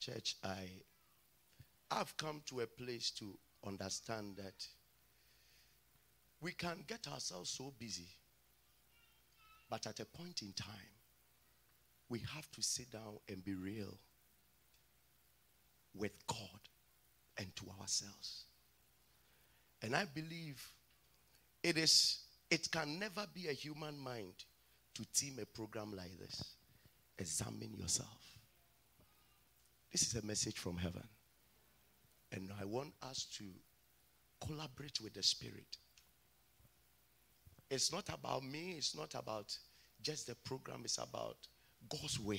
Church, I I've come to a place to understand that we can get ourselves so busy, but at a point in time, we have to sit down and be real with God and to ourselves. And I believe it is it can never be a human mind to team a program like this. Examine yourself. This is a message from heaven. And I want us to collaborate with the Spirit. It's not about me, it's not about just the program, it's about God's will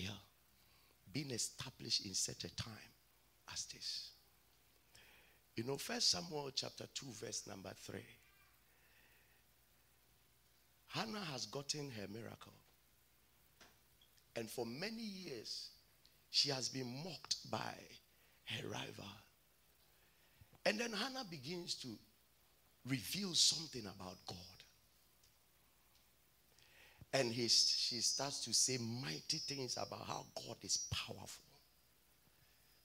being established in such a time as this. You know, First Samuel chapter 2, verse number 3. Hannah has gotten her miracle. And for many years, she has been mocked by her rival. And then Hannah begins to reveal something about God. And he, she starts to say mighty things about how God is powerful.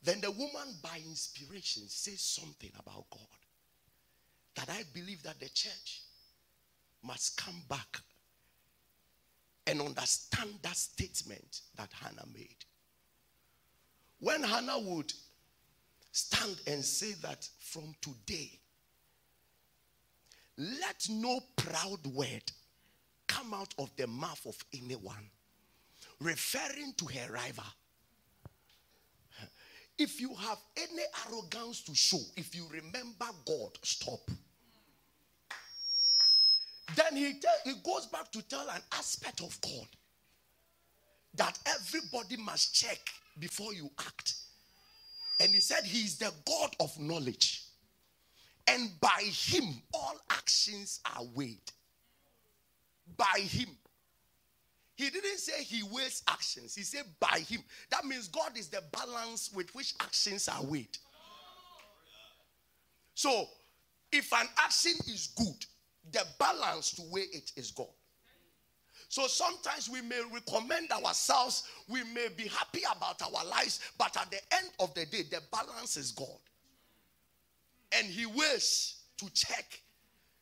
Then the woman, by inspiration, says something about God. That I believe that the church must come back and understand that statement that Hannah made. When Hannah would stand and say that from today, let no proud word come out of the mouth of anyone, referring to her rival. If you have any arrogance to show, if you remember God, stop. Then he, tell, he goes back to tell an aspect of God that everybody must check before you act. And he said he is the God of knowledge. And by him, all actions are weighed. By him. He didn't say he weighs actions, he said by him. That means God is the balance with which actions are weighed. So, if an action is good, the balance to weigh it is God. So sometimes we may recommend ourselves, we may be happy about our lives, but at the end of the day, the balance is God. And He wills to check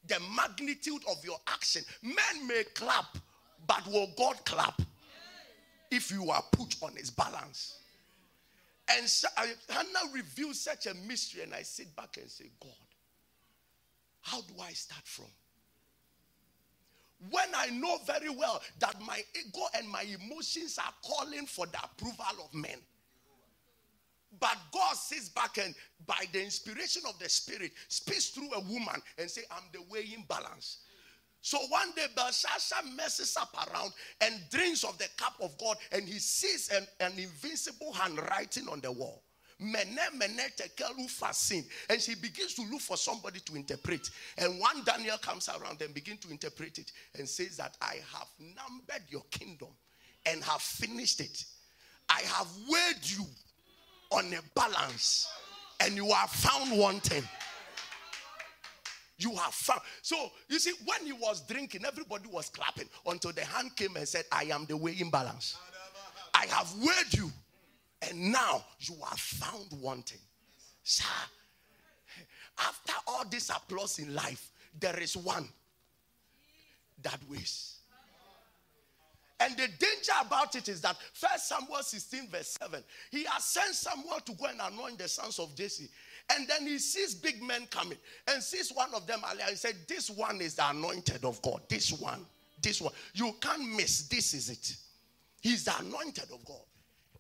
the magnitude of your action. Men may clap, but will God clap if you are put on His balance? And so, Hannah reveals such a mystery, and I sit back and say, God, how do I start from? When I know very well that my ego and my emotions are calling for the approval of men. But God sits back and, by the inspiration of the Spirit, speaks through a woman and say, "I'm the weighing balance." So one day Belshazzar messes up around and drinks of the cup of God, and he sees an, an invincible handwriting on the wall. And she begins to look for somebody to interpret. And one Daniel comes around and begins to interpret it and says that I have numbered your kingdom and have finished it. I have weighed you on a balance and you are found wanting. You have found. So, you see, when he was drinking, everybody was clapping until the hand came and said, I am the weighing balance. I have weighed you and now you are found wanting. Sir, after all this applause in life, there is one that weighs. And the danger about it is that First Samuel 16, verse 7, he has sent Samuel to go and anoint the sons of Jesse. And then he sees big men coming and sees one of them. And he said, This one is the anointed of God. This one. This one. You can't miss. This is it. He's the anointed of God.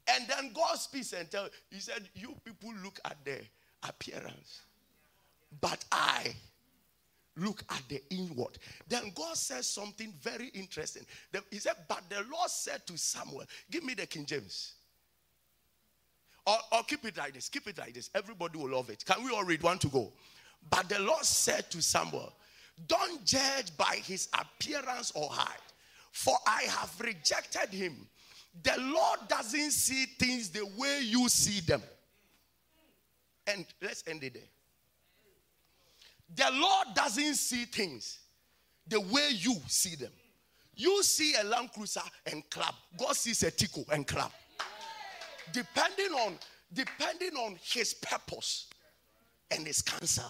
And then God speaks and tell, He said, You people look at the appearance, but I look at the inward. Then God says something very interesting. He said, But the Lord said to Samuel, Give me the King James. Or, or keep it like this. Keep it like this. Everybody will love it. Can we all read one to go? But the Lord said to Samuel, Don't judge by his appearance or height, for I have rejected him. The Lord doesn't see things the way you see them. And let's end it there. The Lord doesn't see things the way you see them. You see a Land Cruiser and clap. God sees a Tico and clap. Depending on depending on his purpose and his counsel.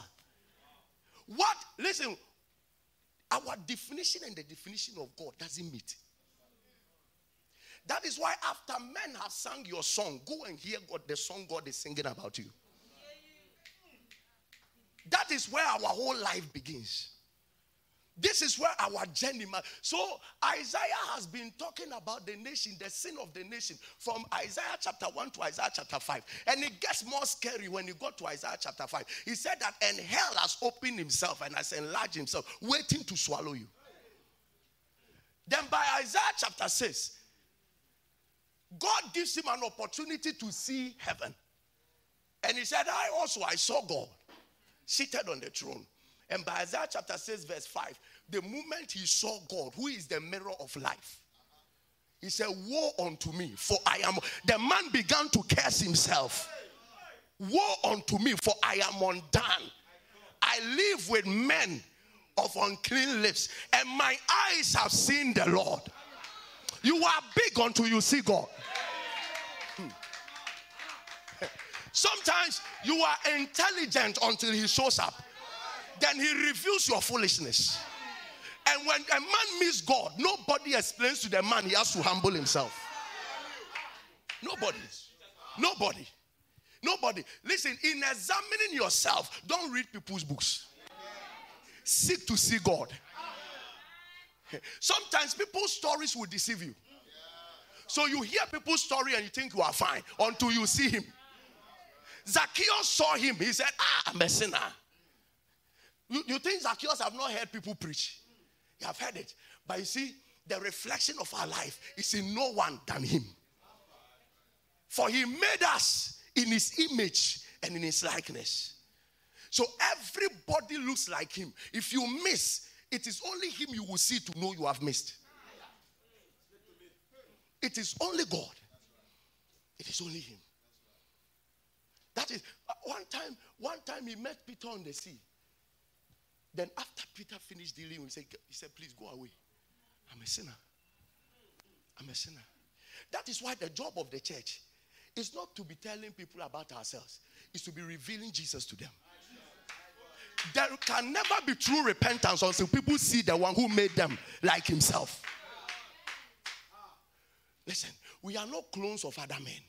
What, listen, our definition and the definition of God doesn't meet. That is why after men have sung your song, go and hear God, the song God is singing about you. That is where our whole life begins. This is where our journey. So Isaiah has been talking about the nation, the sin of the nation, from Isaiah chapter 1 to Isaiah chapter 5. And it gets more scary when you go to Isaiah chapter 5. He said that, and hell has opened himself and has enlarged himself, waiting to swallow you. Then by Isaiah chapter 6, God gives him an opportunity to see heaven. And he said, I also I saw God seated on the throne. And by Isaiah chapter 6, verse 5, the moment he saw God, who is the mirror of life, he said, Woe unto me, for I am. The man began to curse himself. Woe unto me, for I am undone. I live with men of unclean lips, and my eyes have seen the Lord. You are big until you see God. Hmm. Sometimes you are intelligent until he shows up. Then he reveals your foolishness. And when a man meets God, nobody explains to the man he has to humble himself. Nobody. Nobody. Nobody. Listen, in examining yourself, don't read people's books. Seek to see God. Sometimes people's stories will deceive you. So you hear people's story and you think you are fine until you see him. Zacchaeus saw him. He said, Ah, I'm a sinner. You, you think Zacchaeus have not heard people preach? You have heard it. But you see, the reflection of our life is in no one than him. For he made us in his image and in his likeness. So everybody looks like him. If you miss, it is only him you will see to know you have missed. It is only God. It is only him. That is uh, one time, one time he met Peter on the sea. Then after Peter finished dealing with him, he said, Please go away. I'm a sinner. I'm a sinner. That is why the job of the church is not to be telling people about ourselves, it's to be revealing Jesus to them. There can never be true repentance until people see the one who made them like himself. Listen, we are not clones of other men,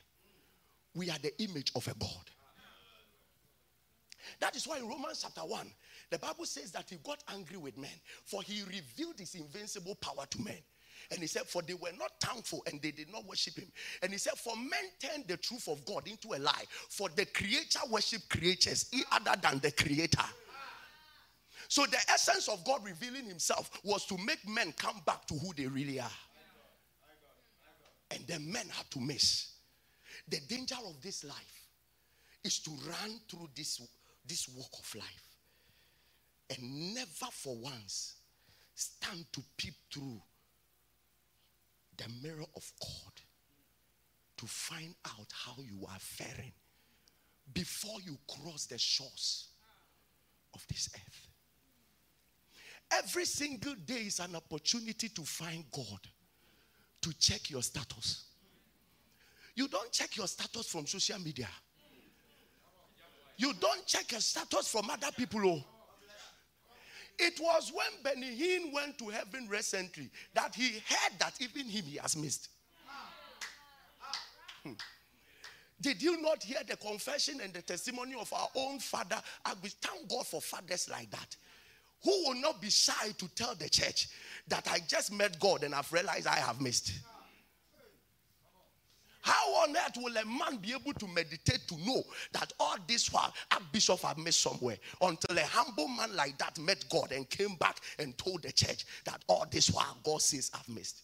we are the image of a God. That is why in Romans chapter 1, the Bible says that he got angry with men, for he revealed his invincible power to men. And he said, For they were not thankful and they did not worship him. And he said, For men turned the truth of God into a lie. For the creature worship creatures other than the creator. So the essence of God revealing himself was to make men come back to who they really are. And the men had to miss. The danger of this life is to run through this, this walk of life and never for once stand to peep through the mirror of God to find out how you are faring before you cross the shores of this earth. Every single day is an opportunity to find God, to check your status. You don't check your status from social media. You don't check your status from other people. Oh. It was when Benny Hinn went to heaven recently that he heard that even him he has missed. Hmm. Did you not hear the confession and the testimony of our own father? I will thank God for fathers like that. Who will not be shy to tell the church that I just met God and I've realized I have missed? How on earth will a man be able to meditate to know that all this while a bishop had missed somewhere until a humble man like that met God and came back and told the church that all this while God says I've missed?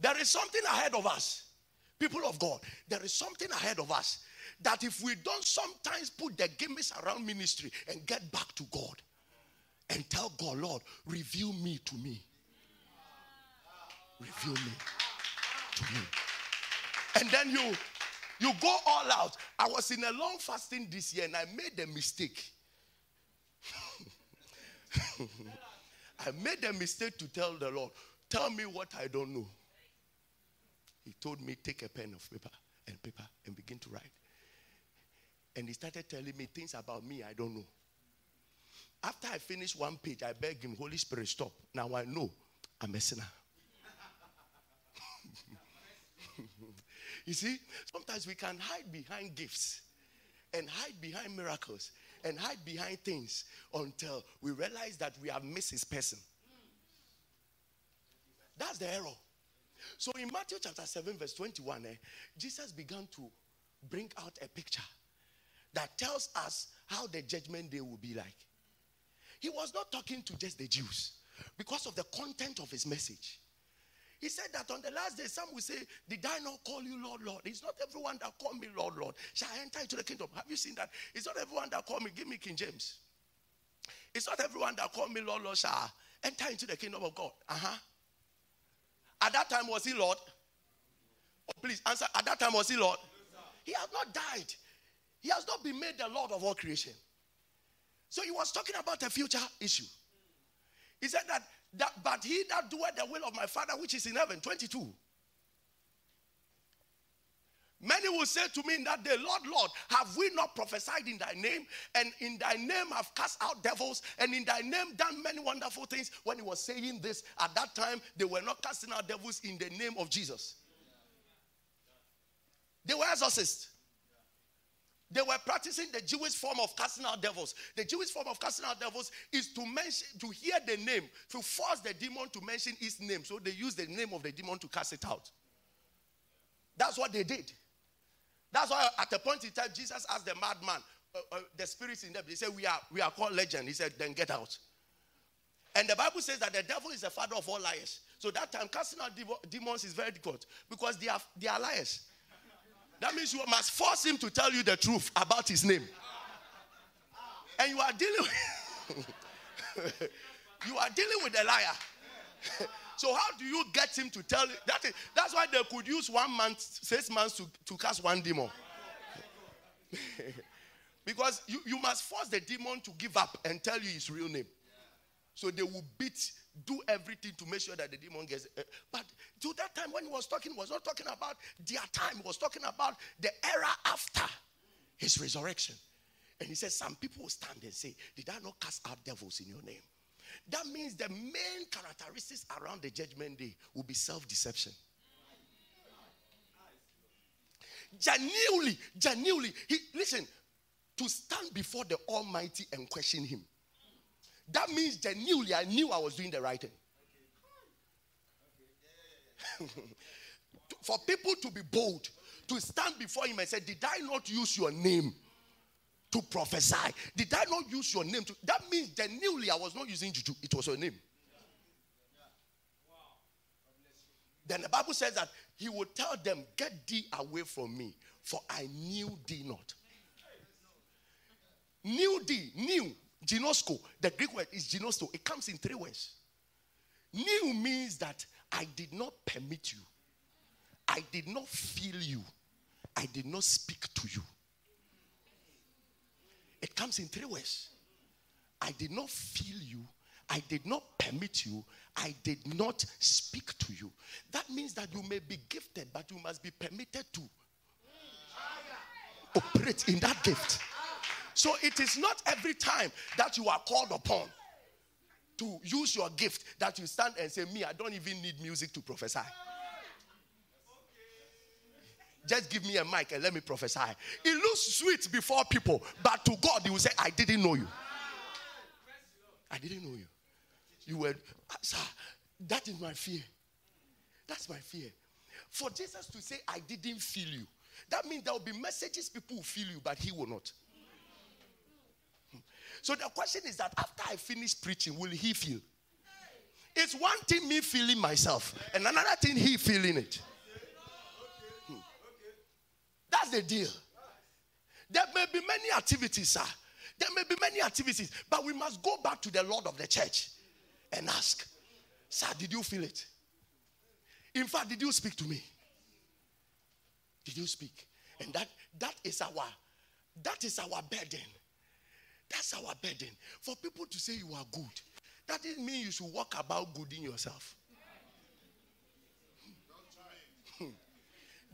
There is something ahead of us, people of God. There is something ahead of us that if we don't sometimes put the gimmicks around ministry and get back to God and tell God, Lord, reveal me to me reveal me to me. And then you you go all out. I was in a long fasting this year and I made a mistake. I made a mistake to tell the Lord, tell me what I don't know. He told me, take a pen of paper and paper and begin to write. And he started telling me things about me I don't know. After I finished one page, I begged him, Holy Spirit, stop. Now I know I'm a sinner. you see, sometimes we can hide behind gifts and hide behind miracles and hide behind things until we realize that we have missed his person. That's the error. So in Matthew chapter 7, verse 21, eh, Jesus began to bring out a picture that tells us how the judgment day will be like. He was not talking to just the Jews because of the content of his message. He said that on the last day, some will say, Did I not call you Lord, Lord? It's not everyone that call me Lord, Lord. Shall enter into the kingdom? Have you seen that? It's not everyone that call me, give me King James. It's not everyone that call me Lord, Lord, shall enter into the kingdom of God. Uh-huh. At that time, was he Lord? Oh, please answer. At that time, was he Lord? He has not died. He has not been made the Lord of all creation. So he was talking about a future issue. He said that, that but he that doeth the will of my Father which is in heaven, 22. Many will say to me in that day, Lord, Lord, have we not prophesied in thy name? And in thy name have cast out devils, and in thy name done many wonderful things. When he was saying this, at that time, they were not casting out devils in the name of Jesus. They were exorcists. They were practicing the Jewish form of casting out devils. The Jewish form of casting out devils is to mention, to hear the name, to force the demon to mention his name. So they use the name of the demon to cast it out. That's what they did. That's why at a point in time, Jesus asked the madman, uh, uh, the spirits in them, they said, we are, we are called legend. He said, then get out. And the Bible says that the devil is the father of all liars. So that time, casting out demons is very difficult because they are, they are liars. That means you must force him to tell you the truth about his name. And you are dealing with you are dealing with a liar. so how do you get him to tell that is, that's why they could use one month, six months to, to cast one demon. because you, you must force the demon to give up and tell you his real name. So they will beat do everything to make sure that the demon gets. Uh, but to that time, when he was talking, he was not talking about their time. He was talking about the era after his resurrection. And he said, Some people will stand and say, Did I not cast out devils in your name? That means the main characteristics around the judgment day will be self deception. Genuinely, genuinely, he, listen, to stand before the Almighty and question Him. That means genuinely I knew I was doing the right thing. For people to be bold, to stand before him and say, Did I not use your name to prophesy? Did I not use your name to? That means genuinely I was not using juju, it was your name. Then the Bible says that he would tell them, Get thee away from me, for I knew thee not. Knew thee, knew. Ginosko, the Greek word is ginosko. It comes in three words. New means that I did not permit you. I did not feel you. I did not speak to you. It comes in three words. I did not feel you. I did not permit you. I did not speak to you. That means that you may be gifted, but you must be permitted to operate in that gift. So it is not every time that you are called upon to use your gift that you stand and say, Me, I don't even need music to prophesy. Just give me a mic and let me prophesy. It looks sweet before people, but to God, He will say, I didn't know you. I didn't know you. You were, ah, sir, that is my fear. That's my fear. For Jesus to say, I didn't feel you, that means there will be messages people will feel you, but He will not. So the question is that after I finish preaching, will he feel? It's one thing me feeling myself, and another thing he feeling it. Hmm. That's the deal. There may be many activities, sir. There may be many activities, but we must go back to the Lord of the church and ask, Sir, did you feel it? In fact, did you speak to me? Did you speak? And that that is our that is our burden. That's our burden. For people to say you are good, that doesn't mean you should walk about good in yourself. Hmm.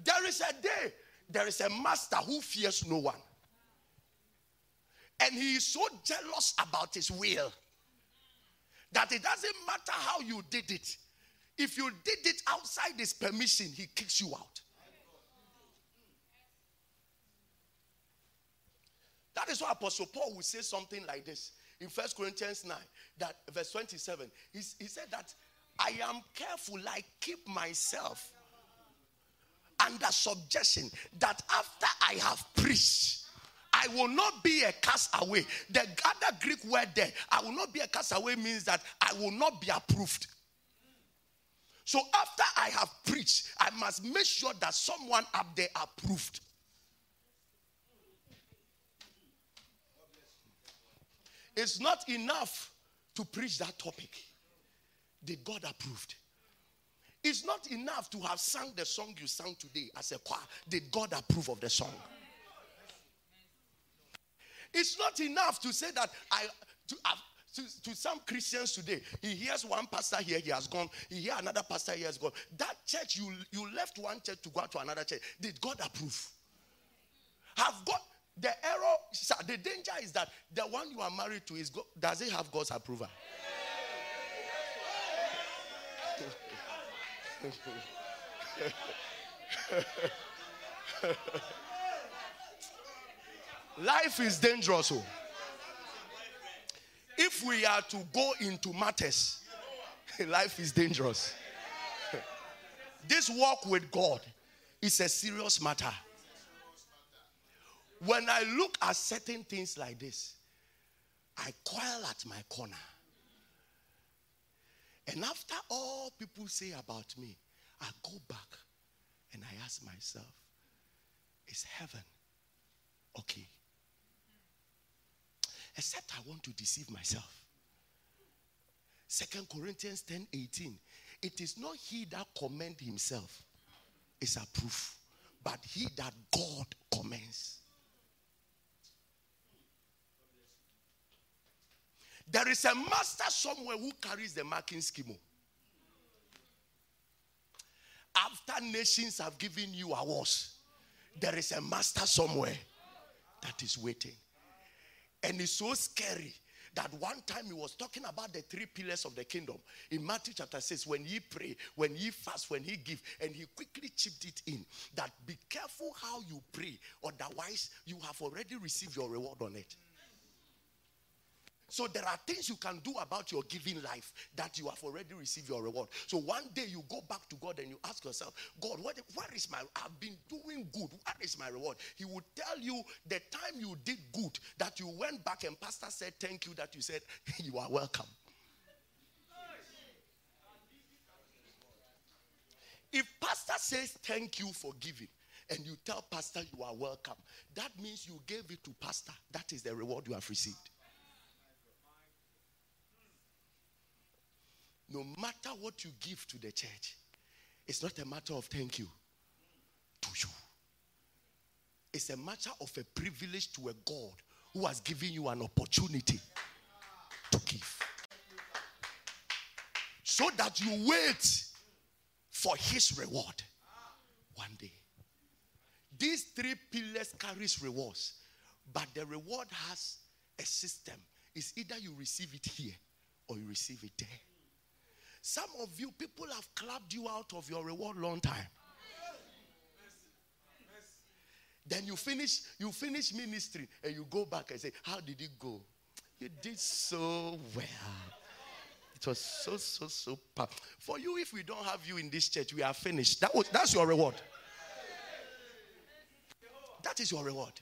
There is a day, there is a master who fears no one. And he is so jealous about his will that it doesn't matter how you did it. If you did it outside his permission, he kicks you out. That is why Apostle Paul will say something like this in First Corinthians 9, that verse 27. He, he said that I am careful, I keep myself under subjection, that after I have preached, I will not be a castaway. The other Greek word there, I will not be a castaway means that I will not be approved. So after I have preached, I must make sure that someone up there approved. It's not enough to preach that topic. Did God approved? It's not enough to have sung the song you sang today as a choir. Did God approve of the song? It's not enough to say that I to, uh, to, to, some Christians today, he hears one pastor here, he has gone. He hears another pastor here has gone. That church, you, you left one church to go out to another church. Did God approve? Have God the error, the danger is that the one you are married to is God, does it have God's approval? Life is dangerous. Oh. If we are to go into matters, life is dangerous. this walk with God is a serious matter. When I look at certain things like this, I coil at my corner. And after all people say about me, I go back and I ask myself, is heaven okay? Except I want to deceive myself. Second Corinthians 10 18. It is not he that commend himself is a proof, but he that God commends. There is a master somewhere who carries the marking scheme. After nations have given you awards, there is a master somewhere that is waiting. And it's so scary that one time he was talking about the three pillars of the kingdom in Matthew chapter 6 when ye pray, when ye fast, when he give, and he quickly chipped it in that be careful how you pray, otherwise, you have already received your reward on it. So there are things you can do about your giving life that you have already received your reward. So one day you go back to God and you ask yourself, God, what, where is my, I've been doing good. What is my reward? He will tell you the time you did good that you went back and pastor said thank you that you said you are welcome. If pastor says thank you for giving, and you tell pastor you are welcome, that means you gave it to pastor. That is the reward you have received. No matter what you give to the church, it's not a matter of thank you to you. It's a matter of a privilege to a God who has given you an opportunity to give. So that you wait for his reward one day. These three pillars carries rewards, but the reward has a system. It's either you receive it here or you receive it there. Some of you, people have clapped you out of your reward long time. Then you finish, you finish ministry and you go back and say, How did it go? You did so well. It was so, so, so powerful. For you, if we don't have you in this church, we are finished. That was, that's your reward. That is your reward.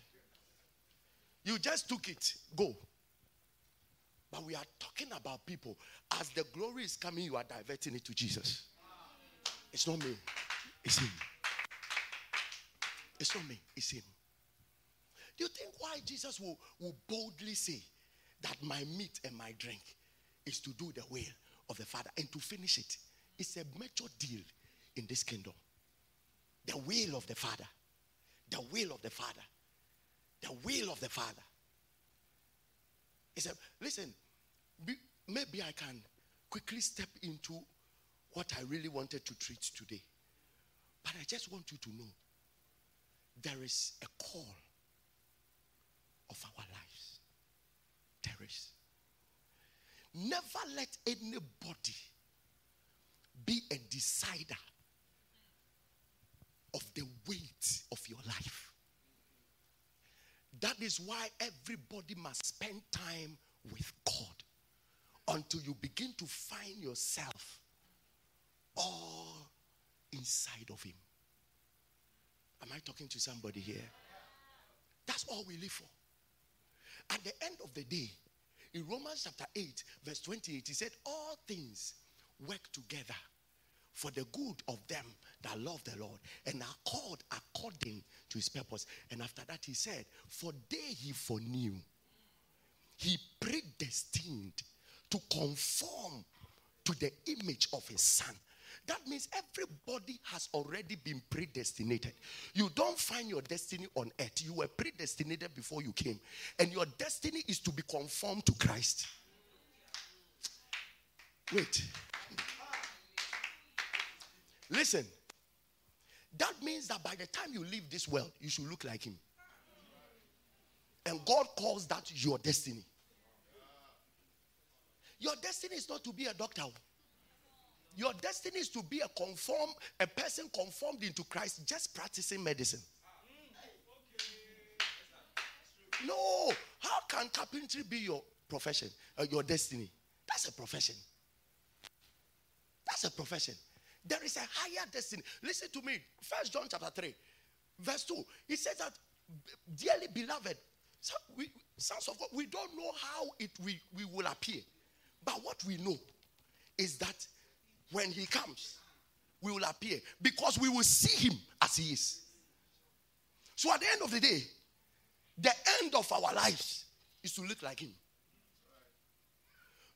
You just took it. Go. But we are talking about people. As the glory is coming, you are diverting it to Jesus. It's not me, it's Him. It's not me, it's Him. Do you think why Jesus will, will boldly say that my meat and my drink is to do the will of the Father and to finish it? It's a major deal in this kingdom. The will of the Father. The will of the Father. The will of the Father. He said, Listen, be, maybe I can quickly step into what I really wanted to treat today. But I just want you to know there is a call of our lives. There is. Never let anybody be a decider of the weight of your life. That is why everybody must spend time with God until you begin to find yourself all inside of Him. Am I talking to somebody here? That's all we live for. At the end of the day, in Romans chapter 8, verse 28, he said, All things work together for the good of them that love the Lord and are called according to his purpose. And after that, he said, For they he foreknew, he predestined to conform to the image of his son that means everybody has already been predestinated. You don't find your destiny on earth. You were predestinated before you came. And your destiny is to be conformed to Christ. Wait. Listen. That means that by the time you leave this world, you should look like him. And God calls that your destiny. Your destiny is not to be a doctor. Your destiny is to be a conform, a person conformed into Christ, just practicing medicine. No, how can carpentry be your profession, uh, your destiny? That's a profession. That's a profession. There is a higher destiny. Listen to me. First John chapter 3, verse 2. He says that, dearly beloved, we, sons of God, we don't know how it we, we will appear. But what we know is that when he comes, we will appear because we will see him as he is. So at the end of the day, the end of our lives is to look like him.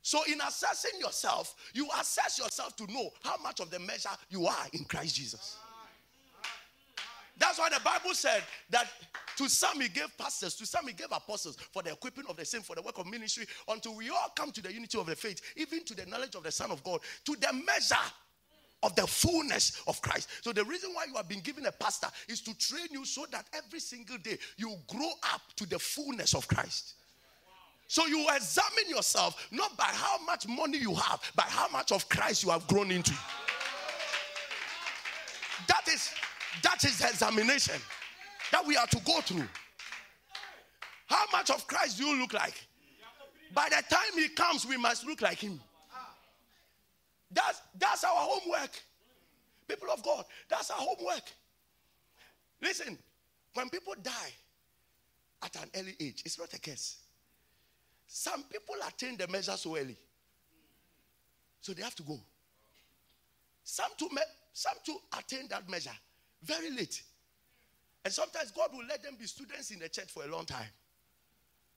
So, in assessing yourself, you assess yourself to know how much of the measure you are in Christ Jesus. That's why the Bible said that to some he gave pastors, to some he gave apostles for the equipping of the same, for the work of ministry, until we all come to the unity of the faith, even to the knowledge of the Son of God, to the measure of the fullness of Christ. So the reason why you have been given a pastor is to train you so that every single day you grow up to the fullness of Christ. So you examine yourself not by how much money you have, but how much of Christ you have grown into. That is that is the examination that we are to go through. How much of Christ do you look like? By the time he comes, we must look like him. That's, that's our homework. People of God, that's our homework. Listen, when people die at an early age, it's not a case. Some people attain the measure so early. So they have to go. Some to, me- some to attain that measure very late. And sometimes God will let them be students in the church for a long time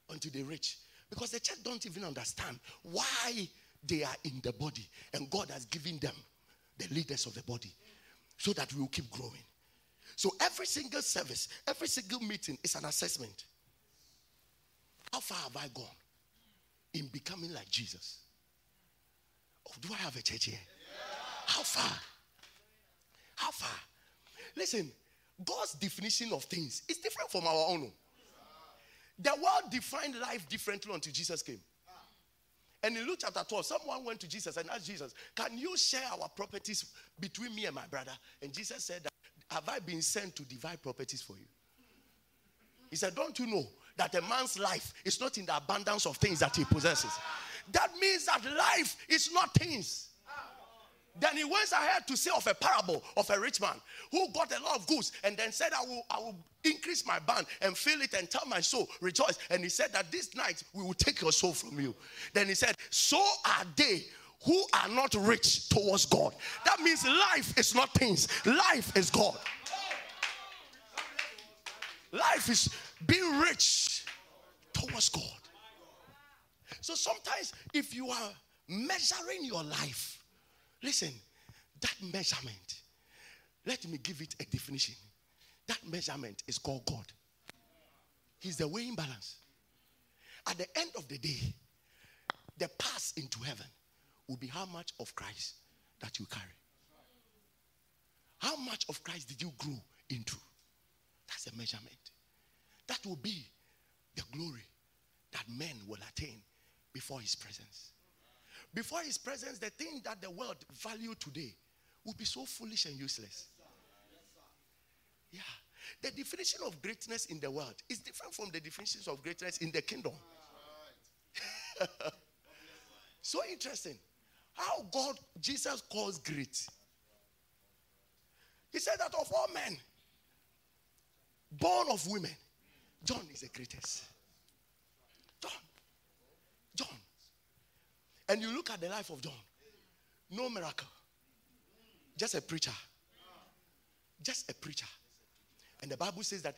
until they reach. Because the church don't even understand why they are in the body. And God has given them the leaders of the body so that we will keep growing. So every single service, every single meeting is an assessment. How far have I gone in becoming like Jesus? Oh, do I have a church here? How far? How far? Listen, God's definition of things is different from our own. The world defined life differently until Jesus came. And in Luke chapter 12, someone went to Jesus and asked Jesus, Can you share our properties between me and my brother? And Jesus said, Have I been sent to divide properties for you? He said, Don't you know that a man's life is not in the abundance of things that he possesses? That means that life is not things. Then he went ahead to say of a parable of a rich man who got a lot of goods and then said, I will, I will increase my band and fill it and tell my soul, rejoice. And he said that this night we will take your soul from you. Then he said, So are they who are not rich towards God. That means life is not things, life is God. Life is being rich towards God. So sometimes if you are measuring your life, Listen, that measurement, let me give it a definition. That measurement is called God. He's the weighing balance. At the end of the day, the pass into heaven will be how much of Christ that you carry. How much of Christ did you grow into? That's a measurement. That will be the glory that men will attain before his presence. Before his presence, the thing that the world value today will be so foolish and useless. Yeah. The definition of greatness in the world is different from the definitions of greatness in the kingdom. so interesting. How God, Jesus calls great. He said that of all men, born of women, John is the greatest. John. John. And you look at the life of John, no miracle, just a preacher. Just a preacher. And the Bible says that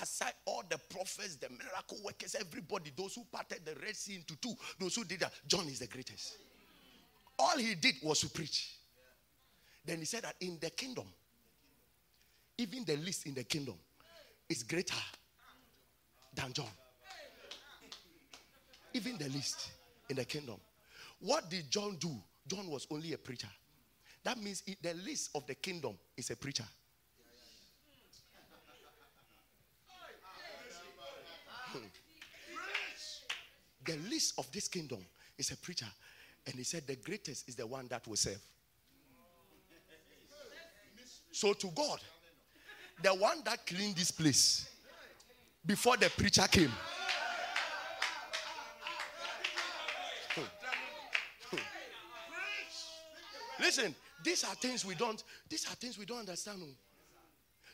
aside all the prophets, the miracle workers, everybody, those who parted the Red Sea into two, those who did that, John is the greatest. All he did was to preach. Then he said that in the kingdom, even the least in the kingdom is greater than John. Even the least in the kingdom. What did John do? John was only a preacher. That means the least of the kingdom is a preacher. Hmm. the least of this kingdom is a preacher. And he said, The greatest is the one that will serve. So, to God, the one that cleaned this place before the preacher came. Listen, these are things we don't, these are things we don't understand. Oh.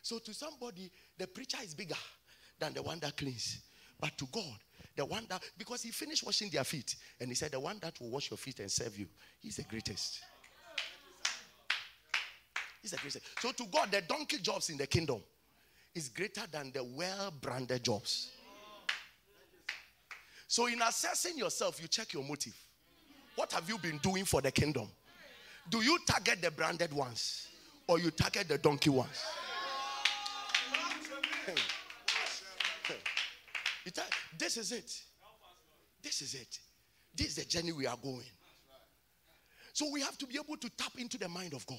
So to somebody, the preacher is bigger than the one that cleans. But to God, the one that, because he finished washing their feet, and he said, The one that will wash your feet and serve you, he's the greatest. He's the greatest. So to God, the donkey jobs in the kingdom is greater than the well branded jobs. So, in assessing yourself, you check your motive. What have you been doing for the kingdom? Do you target the branded ones or you target the donkey ones? This is it. This is it. This is the journey we are going. So we have to be able to tap into the mind of God.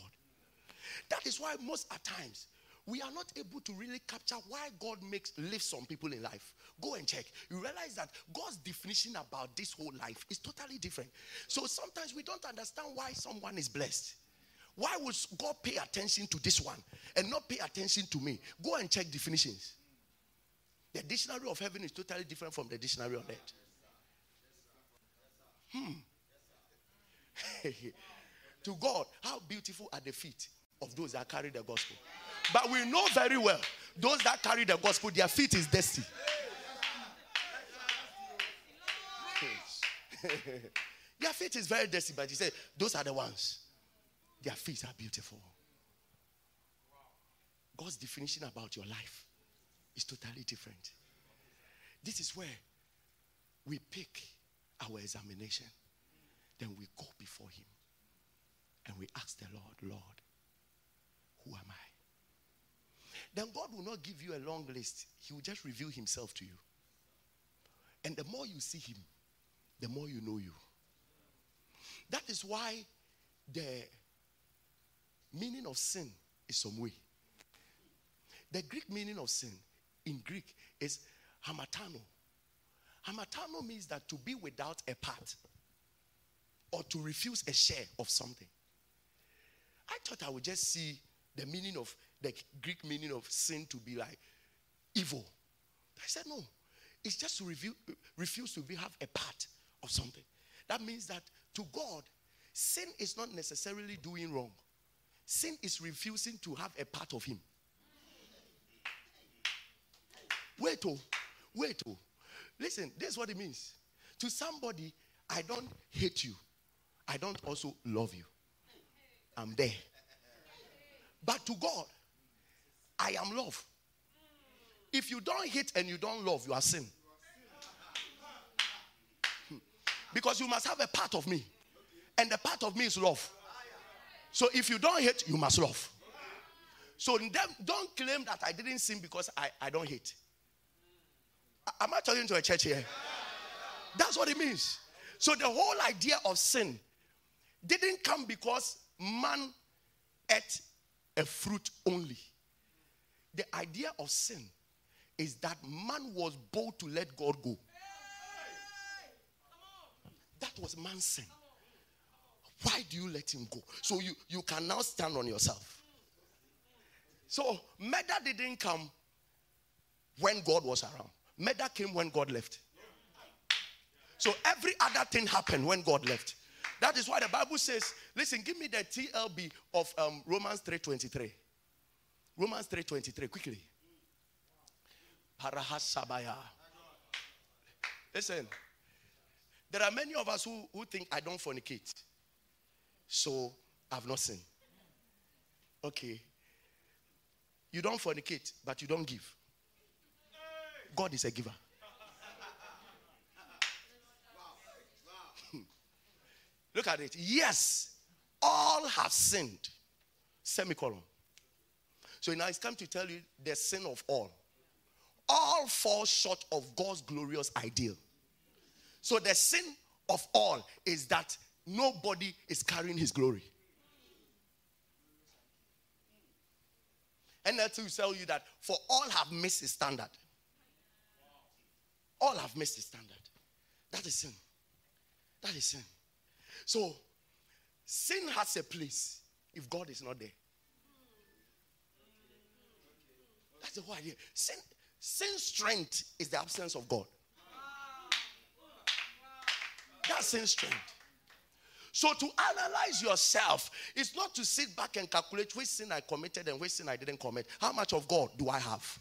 That is why most at times we are not able to really capture why God makes live some people in life. Go and check. You realize that God's definition about this whole life is totally different. So sometimes we don't understand why someone is blessed. Why would God pay attention to this one and not pay attention to me? Go and check definitions. The dictionary of heaven is totally different from the dictionary on earth. Hmm. to God, how beautiful are the feet of those that carry the gospel. But we know very well those that carry the gospel, their feet is dusty. their feet is very dusty, but he said, Those are the ones. Their feet are beautiful. God's definition about your life is totally different. This is where we pick our examination. Then we go before Him and we ask the Lord, Lord, who am I? Then God will not give you a long list, He will just reveal Himself to you. And the more you see Him, the more you know you. That is why the meaning of sin is some way. The Greek meaning of sin in Greek is hamartano. Hamartano means that to be without a part or to refuse a share of something. I thought I would just see the meaning of the Greek meaning of sin to be like evil. I said, no. It's just to review, refuse to be, have a part of something. That means that to God, sin is not necessarily doing wrong. Sin is refusing to have a part of Him. Wait, oh, wait, oh. Listen, this is what it means. To somebody, I don't hate you, I don't also love you. I'm there. But to God, I am love. If you don't hate and you don't love, you are sin. Because you must have a part of me. And the part of me is love. So if you don't hate, you must love. So don't claim that I didn't sin because I, I don't hate. Am I talking to a church here? That's what it means. So the whole idea of sin didn't come because man ate a fruit only. The idea of sin is that man was bold to let God go. That was man's sin. Why do you let him go? So you, you can now stand on yourself. So murder didn't come when God was around. Murder came when God left. So every other thing happened when God left. That is why the Bible says, listen, give me the TLB of um, Romans 3.23. Romans 3.23, quickly. Parahasabaya. Listen, there are many of us who, who think I don't fornicate. So I've not sinned. Okay. You don't fornicate, but you don't give. God is a giver. Look at it. Yes, all have sinned. Semicolon. So now it's time to tell you the sin of all. All fall short of God's glorious ideal. So the sin of all is that nobody is carrying his glory. And that will tell you that for all have missed his standard. All have missed his standard. That is sin. That is sin. So, sin has a place if God is not there. That's the whole idea. Sin, sin strength is the absence of God. That's sin strength. So to analyze yourself is not to sit back and calculate which sin I committed and which sin I didn't commit. How much of God do I have?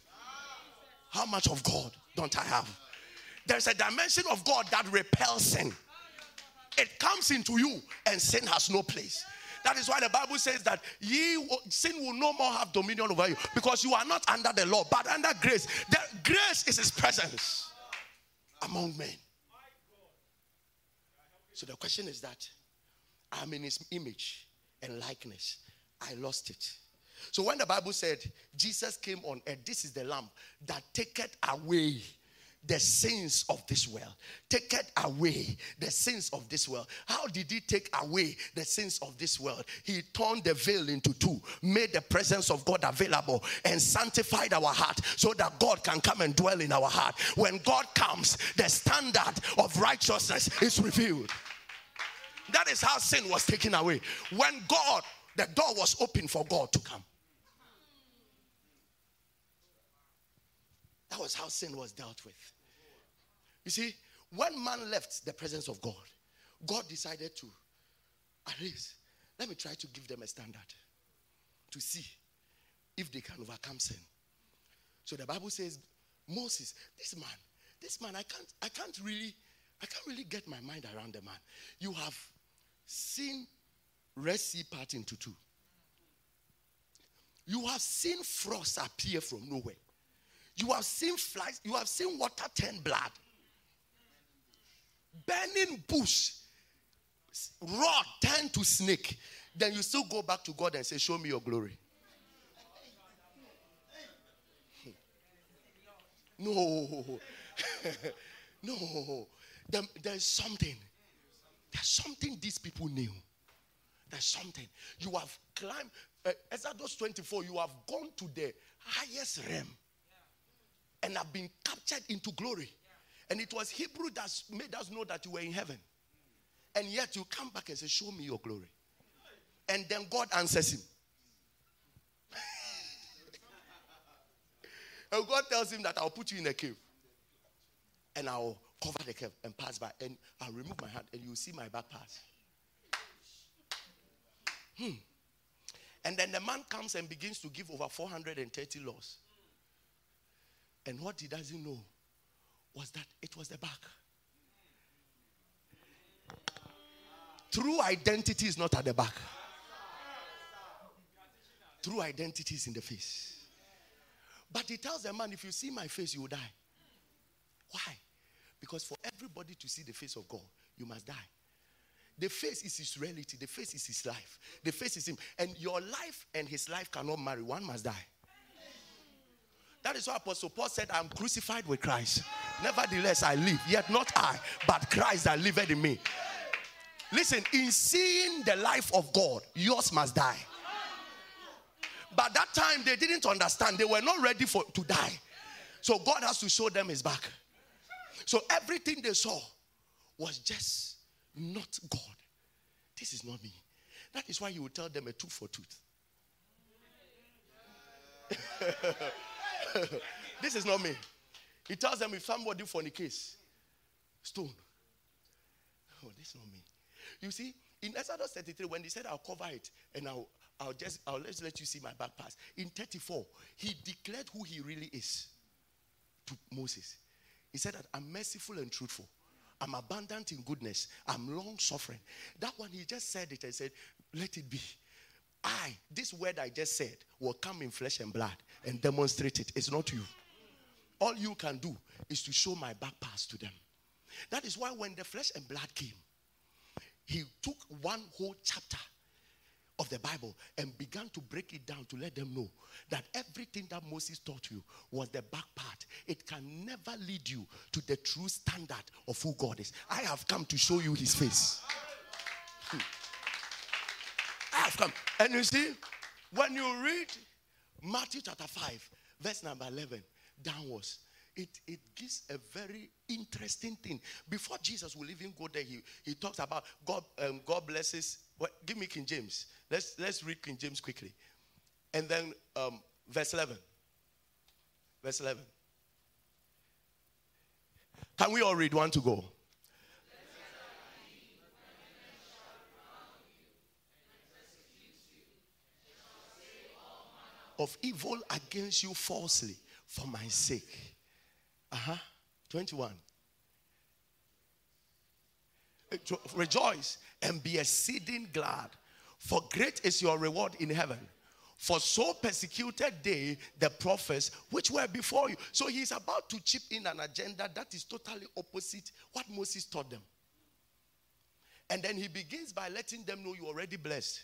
How much of God don't I have? There's a dimension of God that repels sin. It comes into you and sin has no place. That is why the Bible says that ye sin will no more have dominion over you because you are not under the law but under grace. The grace is his presence among men. So the question is that I'm in his image and likeness. I lost it. So when the Bible said Jesus came on earth, this is the lamb that taketh away the sins of this world. Taketh away the sins of this world. How did he take away the sins of this world? He turned the veil into two, made the presence of God available, and sanctified our heart so that God can come and dwell in our heart. When God comes, the standard of righteousness is revealed. That is how sin was taken away. When God, the door was open for God to come. That was how sin was dealt with. You see, when man left the presence of God, God decided to, at least, let me try to give them a standard to see if they can overcome sin. So the Bible says, Moses, this man, this man, I can't, I can't really, I can't really get my mind around the man. You have seen Red Sea part into two. You have seen frost appear from nowhere. You have seen flies, you have seen water turn blood. Burning bush, rod turn to snake. Then you still go back to God and say, Show me your glory. No, no, there, there's something. There's something these people knew. There's something. You have climbed, uh, Exodus 24, you have gone to the highest realm and have been captured into glory. And it was Hebrew that made us know that you were in heaven. And yet you come back and say, Show me your glory. And then God answers him. and God tells him that I'll put you in a cave. And I'll cover the cave and pass by. And I'll remove my hand and you'll see my back pass. Hmm. And then the man comes and begins to give over 430 laws. And what he doesn't know was that it was the back. True identity is not at the back. True identity is in the face. But he tells the man, if you see my face, you will die. Why? Because for everybody to see the face of God, you must die. The face is his reality, the face is his life, the face is him. And your life and his life cannot marry, one must die. That is why Apostle Paul said, I'm crucified with Christ. Nevertheless, I live, yet not I, but Christ that liveth in me. Listen, in seeing the life of God, yours must die. But that time they didn't understand. They were not ready for to die. So God has to show them his back. So everything they saw was just not God. This is not me. That is why you will tell them a tooth for tooth. this is not me. He tells them if somebody fornicates, stone. Oh, this is not me. You see, in Exodus 33, when he said, I'll cover it and I'll, I'll just, I'll just let you see my back pass. In 34, he declared who he really is to Moses. He said that I'm merciful and truthful. I'm abundant in goodness. I'm long suffering. That one, he just said it and said, Let it be. I, this word I just said, will come in flesh and blood and demonstrate it. It's not you. All you can do is to show my back pass to them. That is why when the flesh and blood came, he took one whole chapter of the Bible and began to break it down to let them know that everything that Moses taught you was the back part. It can never lead you to the true standard of who God is. I have come to show you his face. Come. And you see, when you read Matthew chapter 5, verse number 11 downwards, it, it gives a very interesting thing. Before Jesus will even go there, he, he talks about God, um, God blesses. What, give me King James. Let's, let's read King James quickly. And then um, verse 11. Verse 11. Can we all read one to go? Of evil against you falsely for my sake. Uh huh. 21. Rejoice and be exceeding glad, for great is your reward in heaven. For so persecuted they the prophets which were before you. So he's about to chip in an agenda that is totally opposite what Moses taught them. And then he begins by letting them know you're already blessed.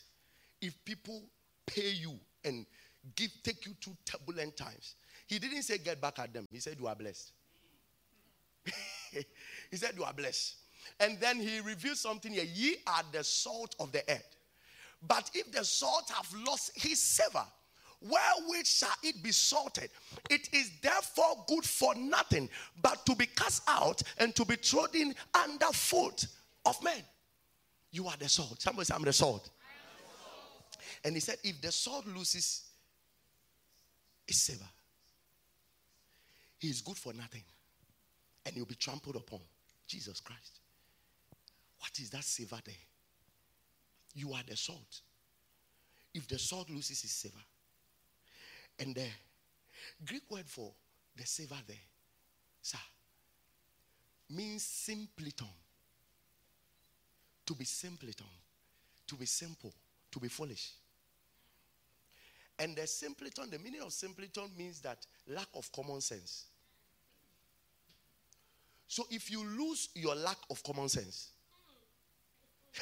If people pay you and give take you through turbulent times. He didn't say get back at them. He said you are blessed. he said you are blessed. And then he revealed something here. Ye are the salt of the earth. But if the salt have lost his savor, wherewith shall it be salted? It is therefore good for nothing but to be cast out and to be trodden under foot of men. You are the salt. Somebody say, I'm the salt. And he said, if the salt loses its savor, he is good for nothing. And he'll be trampled upon. Jesus Christ. What is that savor there? You are the salt. If the salt loses its savor, and the Greek word for the savor there, sir, means simpleton. To be simpleton, to be simple, to be foolish. And the simpleton, the meaning of simpleton means that lack of common sense. So if you lose your lack of common sense,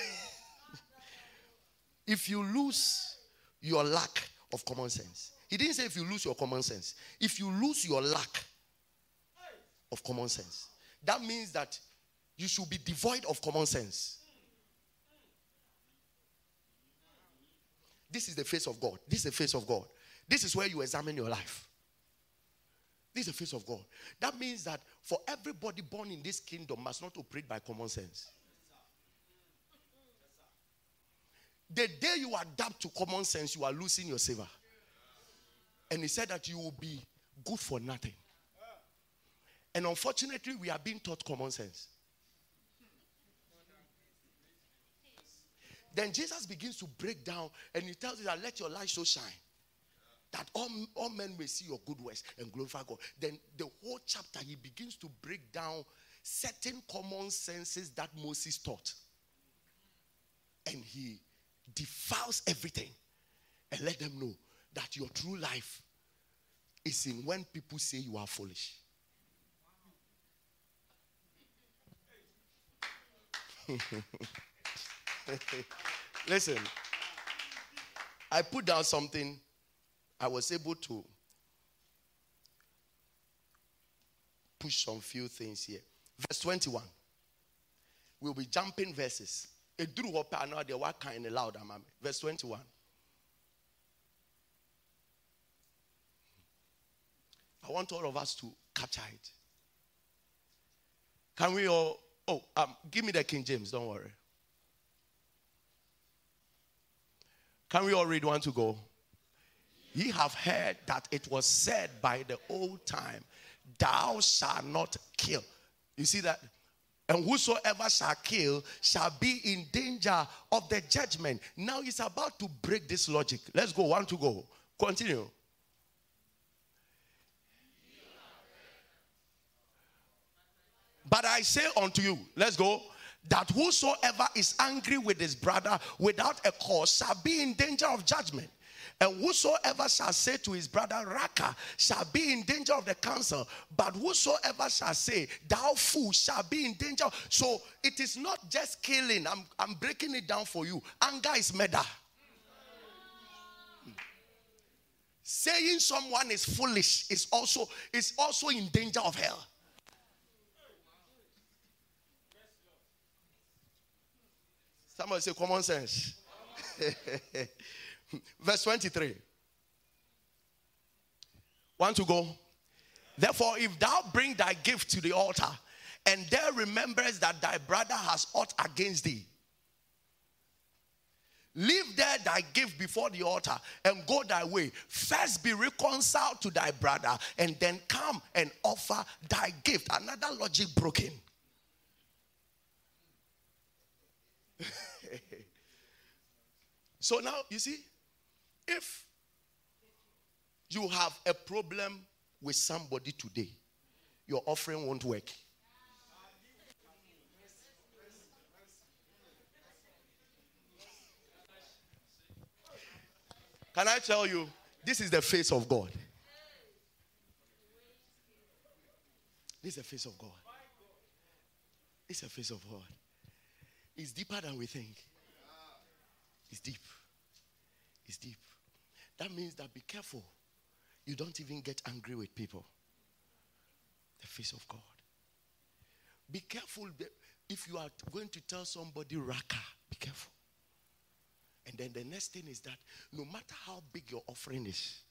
if you lose your lack of common sense, he didn't say if you lose your common sense. If you lose your lack of common sense, that means that you should be devoid of common sense. This is the face of God. This is the face of God. This is where you examine your life. This is the face of God. That means that for everybody born in this kingdom must not operate by common sense. The day you adapt to common sense, you are losing your savor. And he said that you will be good for nothing. And unfortunately, we are being taught common sense. Then Jesus begins to break down and he tells you that let your light so shine that all, all men may see your good works and glorify God. Then the whole chapter, he begins to break down certain common senses that Moses taught. And he defiles everything and let them know that your true life is in when people say you are foolish. Listen, I put down something I was able to push some few things here. Verse 21. We'll be jumping verses. Verse 21. I want all of us to capture it. Can we all? Oh, um, give me the King James. Don't worry. Can we all read one to go? Ye have heard that it was said by the old time, Thou shalt not kill. You see that? And whosoever shall kill shall be in danger of the judgment. Now he's about to break this logic. Let's go, one to go. Continue. But I say unto you, let's go, that whosoever is angry with his brother without a cause shall be in danger of judgment. And whosoever shall say to his brother, Raca, shall be in danger of the council. But whosoever shall say, Thou fool, shall be in danger. So it is not just killing. I'm, I'm breaking it down for you. Anger is murder. Saying someone is foolish is also, is also in danger of hell. Somebody say common sense. Verse 23. Want to go? Therefore, if thou bring thy gift to the altar, and there remembers that thy brother has ought against thee, leave there thy gift before the altar and go thy way. First be reconciled to thy brother, and then come and offer thy gift. Another logic broken. So now, you see, if you have a problem with somebody today, your offering won't work. Can I tell you, this is the face of God. This is the face of God. It's the face of God. It's deeper than we think. It's deep. It's deep. That means that be careful. You don't even get angry with people. The face of God. Be careful if you are going to tell somebody Raca, be careful. And then the next thing is that no matter how big your offering is,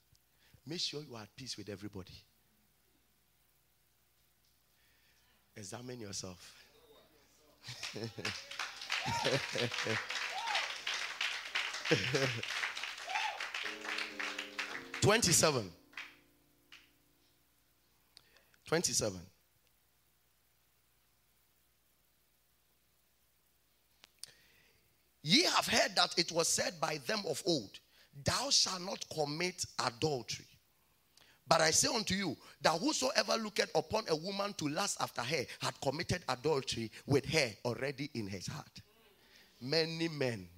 make sure you are at peace with everybody. Examine yourself. 27. 27. Ye have heard that it was said by them of old, Thou shalt not commit adultery. But I say unto you that whosoever looketh upon a woman to lust after her had committed adultery with her already in his heart. Many men.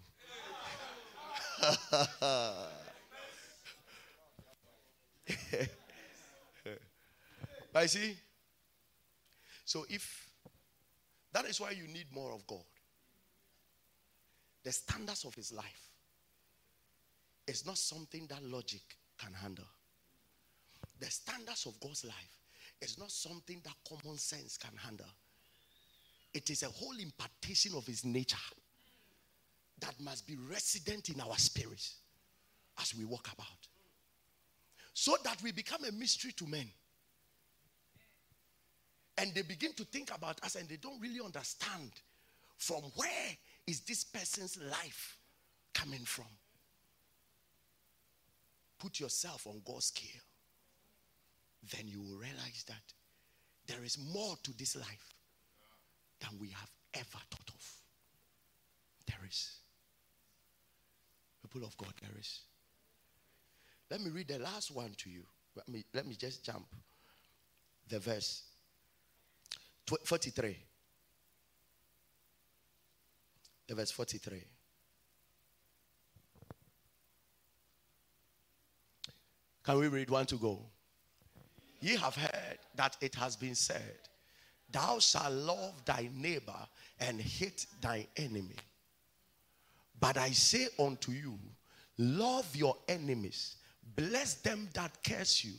But see, so if that is why you need more of God, the standards of his life is not something that logic can handle. The standards of God's life is not something that common sense can handle. It is a whole impartation of his nature that must be resident in our spirits as we walk about so that we become a mystery to men. And they begin to think about us and they don't really understand from where is this person's life coming from. Put yourself on God's scale. Then you will realize that there is more to this life than we have ever thought of. There is. People of God, there is. Let me read the last one to you. Let me, let me just jump the verse 43. The verse 43. Can we read one to go? Ye have heard that it has been said, Thou shalt love thy neighbor and hate thy enemy. But I say unto you, love your enemies Bless them that curse you.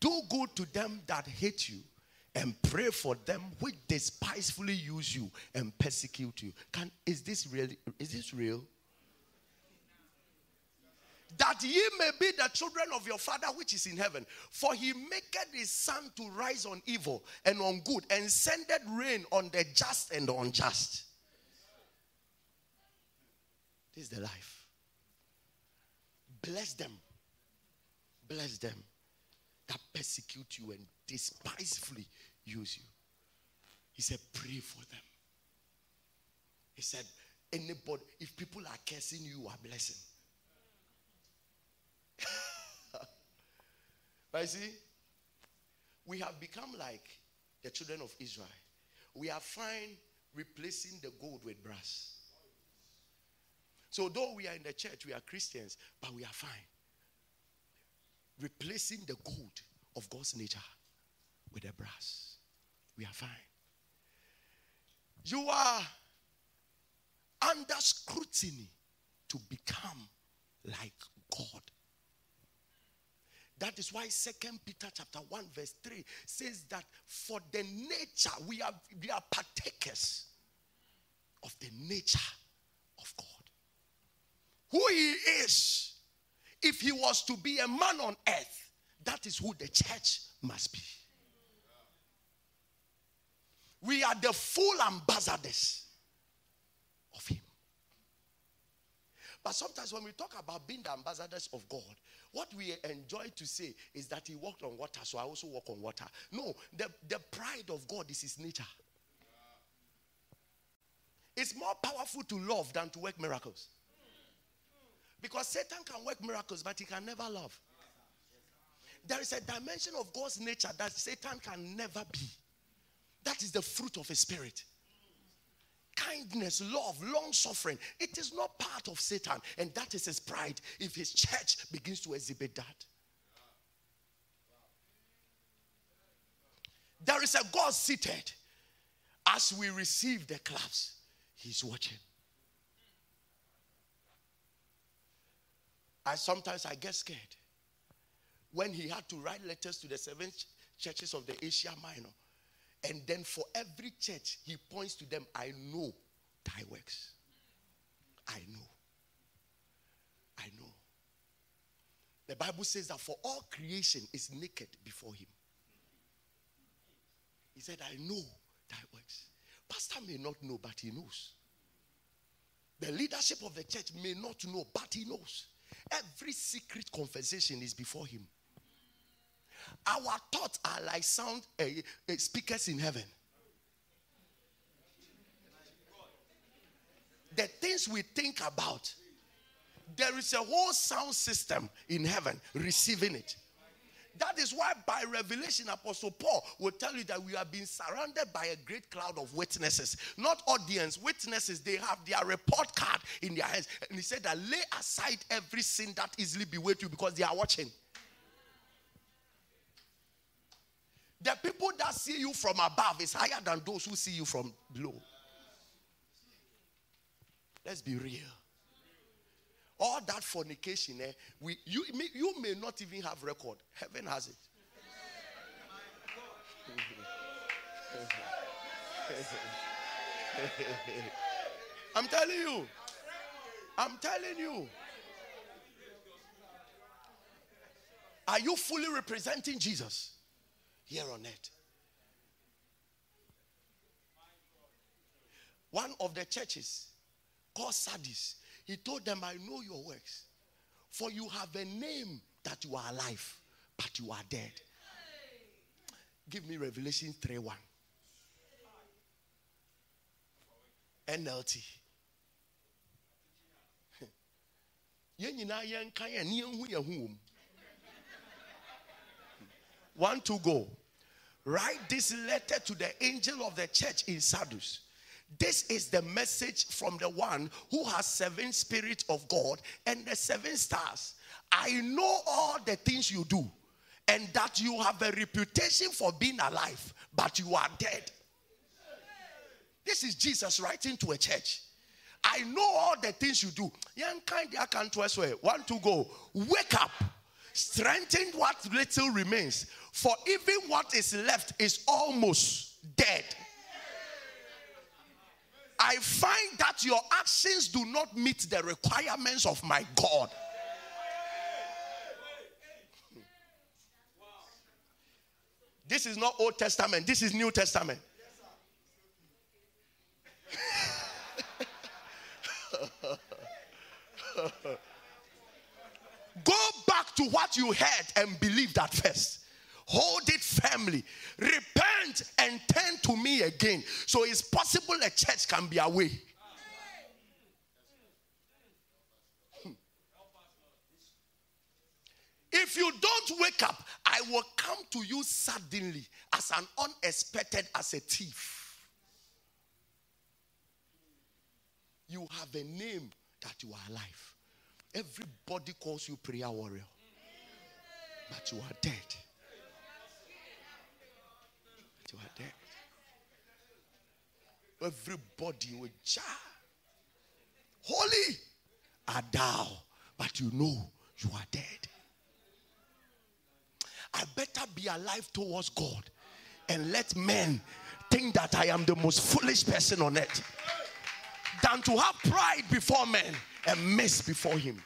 Do good to them that hate you. And pray for them which despisefully use you and persecute you. Can is this really is this real? that ye may be the children of your Father which is in heaven. For he maketh his sun to rise on evil and on good, and sendeth rain on the just and the unjust. This is the life. Bless them. Bless them that persecute you and despisefully use you. He said, Pray for them. He said, Anybody, if people are cursing you, are blessing. but you see, we have become like the children of Israel. We are fine replacing the gold with brass. So, though we are in the church, we are Christians, but we are fine. Replacing the gold of God's nature with the brass. We are fine. You are under scrutiny to become like God. That is why Second Peter chapter 1 verse 3 says that for the nature we are we are partakers of the nature. Who he is if he was to be a man on earth that is who the church must be. We are the full ambassadors of him. But sometimes when we talk about being the ambassadors of God, what we enjoy to say is that he walked on water, so I also walk on water. No, the, the pride of God is his nature. It's more powerful to love than to work miracles. Because Satan can work miracles, but he can never love. There is a dimension of God's nature that Satan can never be. That is the fruit of a spirit kindness, love, long suffering. It is not part of Satan, and that is his pride if his church begins to exhibit that. There is a God seated as we receive the claps, he's watching. I sometimes I get scared when he had to write letters to the seven churches of the Asia Minor and then for every church, he points to them, I know thy works. I know. I know. The Bible says that for all creation is naked before him. He said, I know thy works. Pastor may not know, but he knows. The leadership of the church may not know, but he knows. Every secret conversation is before him. Our thoughts are like sound uh, uh, speakers in heaven. The things we think about, there is a whole sound system in heaven receiving it. That is why, by revelation, Apostle Paul will tell you that we have been surrounded by a great cloud of witnesses, not audience, witnesses. They have their report card in their hands. And he said that lay aside every sin that easily bewait you because they are watching. The people that see you from above is higher than those who see you from below. Let's be real. All that fornication, eh, we, you, you may not even have record. Heaven has it. I'm telling you. I'm telling you. Are you fully representing Jesus? here on earth. One of the churches called Sardis, he told them, I know your works. For you have a name that you are alive, but you are dead. Give me Revelation 3 1. NLT. One to go. Write this letter to the angel of the church in Sardis. This is the message from the one who has seven spirits of God and the seven stars. I know all the things you do, and that you have a reputation for being alive, but you are dead. This is Jesus writing to a church. I know all the things you do. Young kind I can't swear. One to go. Wake up. Strengthen what little remains. For even what is left is almost dead. I find that your actions do not meet the requirements of my God. This is not Old Testament, this is New Testament. Go back to what you heard and believe that first. Hold it firmly. Repent and turn to me again. So it's possible a church can be away. If you don't wake up, I will come to you suddenly as an unexpected as a thief. You have a name that you are alive. Everybody calls you prayer warrior, but you are dead. You are dead. Everybody will jar. Holy are thou, but you know you are dead. I better be alive towards God and let men think that I am the most foolish person on earth than to have pride before men and mess before him.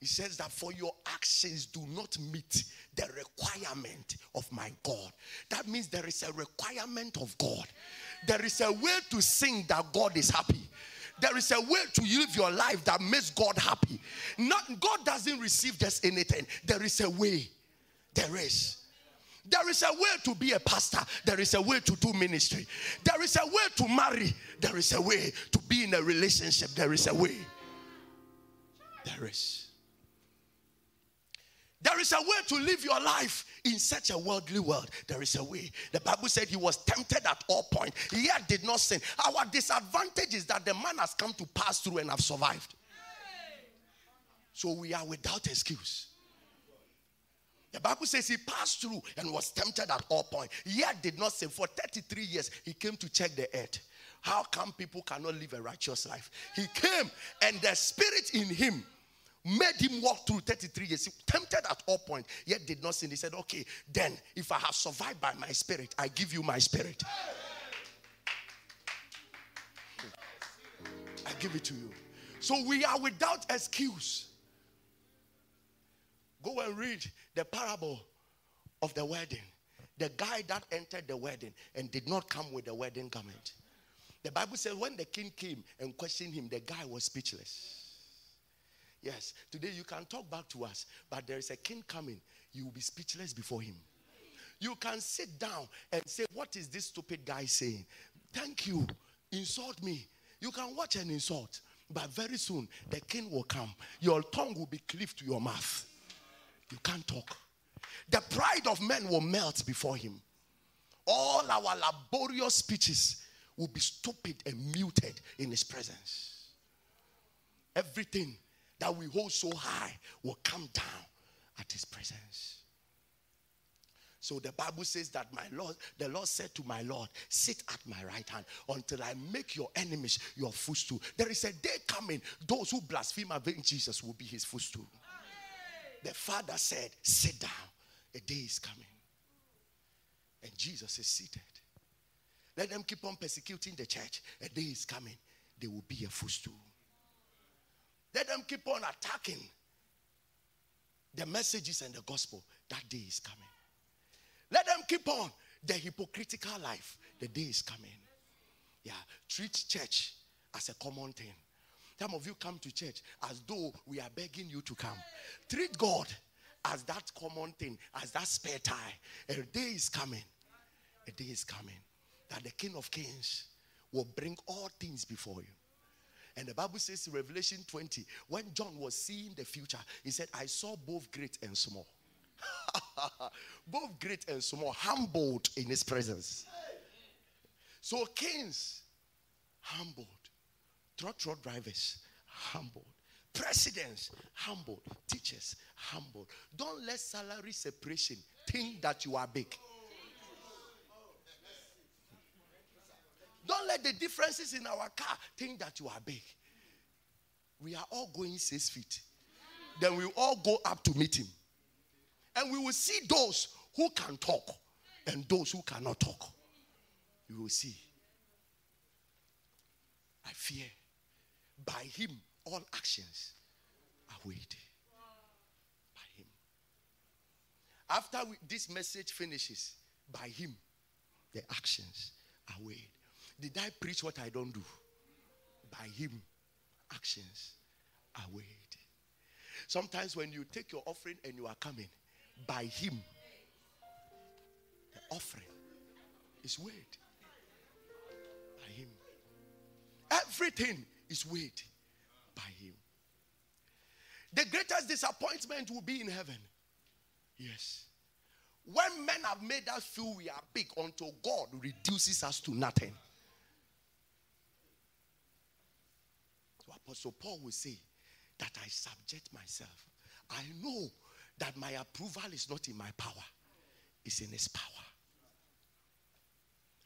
He says that for your actions do not meet the requirement of my God. That means there is a requirement of God. There is a way to sing that God is happy. There is a way to live your life that makes God happy. Not God doesn't receive just anything. There is a way. There is. There is a way to be a pastor. There is a way to do ministry. There is a way to marry. There is a way to be in a relationship. There is a way. There is. There is a way to live your life in such a worldly world. There is a way. The Bible said he was tempted at all points, yet did not sin. Our disadvantage is that the man has come to pass through and have survived. So we are without excuse. The Bible says he passed through and was tempted at all points, yet did not sin. For 33 years, he came to check the earth. How come people cannot live a righteous life? He came, and the spirit in him made him walk through 33 years. He tempted at all points, yet did not sin. He said, Okay, then if I have survived by my spirit, I give you my spirit. I give it to you. So we are without excuse. Go and read the parable of the wedding. The guy that entered the wedding and did not come with the wedding garment. The Bible says when the king came and questioned him, the guy was speechless. Yes, today you can talk back to us, but there is a king coming. You will be speechless before him. You can sit down and say, What is this stupid guy saying? Thank you. Insult me. You can watch an insult, but very soon the king will come. Your tongue will be cleaved to your mouth. You can't talk. The pride of men will melt before him. All our laborious speeches will be stupid and muted in his presence. Everything that we hold so high will come down at his presence. So the Bible says that my Lord, the Lord said to my Lord, sit at my right hand until I make your enemies your footstool. There is a day coming, those who blaspheme against Jesus will be his footstool. The Father said, sit down. A day is coming. And Jesus is seated. Let them keep on persecuting the church. A day is coming. They will be a footstool. Let them keep on attacking the messages and the gospel. That day is coming. Let them keep on the hypocritical life. The day is coming. Yeah, treat church as a common thing. Some of you come to church as though we are begging you to come. Treat God as that common thing, as that spare tie. A day is coming. A day is coming that the King of Kings will bring all things before you. And the Bible says in Revelation 20, when John was seeing the future, he said, I saw both great and small. both great and small, humbled in his presence. So, kings, humbled. Truck truck drivers, humbled. Presidents, humbled. Teachers, humbled. Don't let salary separation think that you are big. Don't let the differences in our car think that you are big. We are all going six feet. Then we all go up to meet him. And we will see those who can talk and those who cannot talk. You will see. I fear by him all actions are weighed. By him. After we, this message finishes, by him, the actions are weighed. Did I preach what I don't do? By him, actions are weighed. Sometimes when you take your offering and you are coming, by him, the offering is weighed. By him. Everything is weighed by him. The greatest disappointment will be in heaven. Yes. When men have made us feel we are big until God reduces us to nothing. So Apostle Paul will say that I subject myself. I know that my approval is not in my power, it's in his power.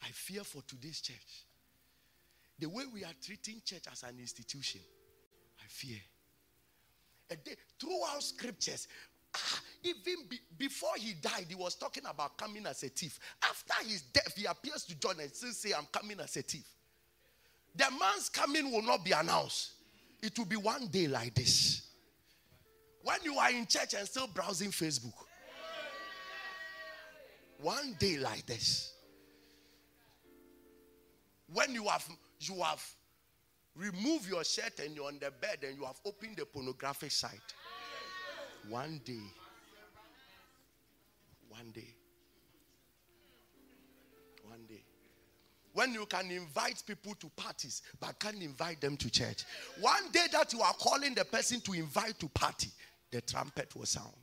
I fear for today's church. The way we are treating church as an institution, I fear. A day, throughout scriptures, ah, even be, before he died, he was talking about coming as a thief. After his death, he appears to John and still say, I'm coming as a thief. The man's coming will not be announced. It will be one day like this. When you are in church and still browsing Facebook. One day like this. When you have you have removed your shirt and you're on the bed and you have opened the pornographic site. One day. One day. When you can invite people to parties but can't invite them to church. One day that you are calling the person to invite to party, the trumpet will sound.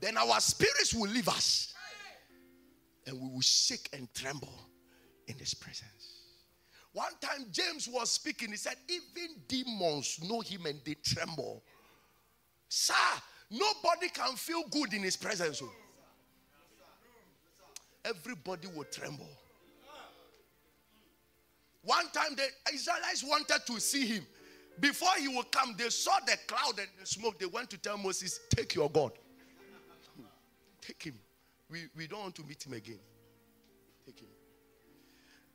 Then our spirits will leave us and we will shake and tremble in his presence. One time, James was speaking. He said, Even demons know him and they tremble. Sir, nobody can feel good in his presence. Oh. Everybody will tremble. One time, the Israelites wanted to see him. Before he would come, they saw the cloud and the smoke. They went to tell Moses, Take your God. Take him. We, we don't want to meet him again. Take him.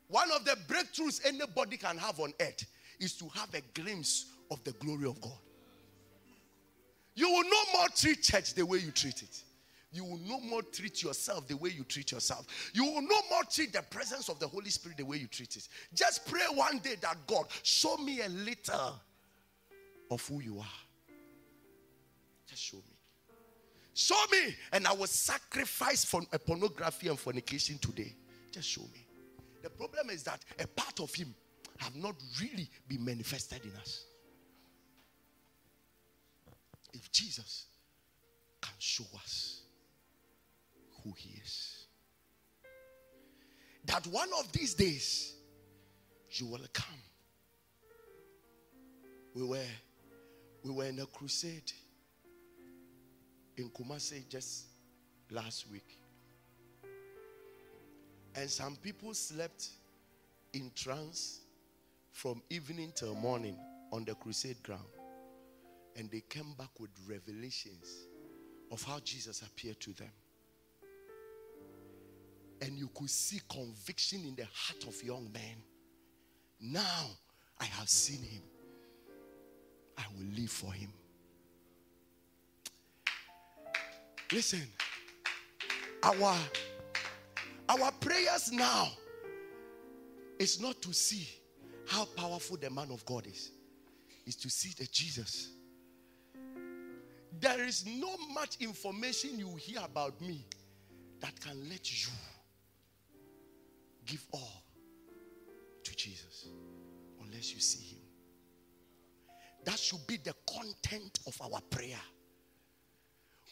One of the breakthroughs anybody can have on earth is to have a glimpse of the glory of God. You will no more treat church the way you treat it. You will no more treat yourself the way you treat yourself. You will no more treat the presence of the Holy Spirit the way you treat it. Just pray one day that God, show me a little of who you are. Just show me. Show me, and I will sacrifice for a pornography and fornication today. Just show me. The problem is that a part of him have not really been manifested in us. If Jesus can show us who he is, that one of these days you will come. We were we were in a crusade in Kumasi just last week. And some people slept in trance from evening till morning on the crusade ground. And they came back with revelations of how Jesus appeared to them. And you could see conviction in the heart of young men. Now I have seen him. I will live for him. Listen, our our prayers now is not to see how powerful the man of God is, is to see the Jesus. There is no much information you hear about me that can let you give all to Jesus unless you see him. That should be the content of our prayer.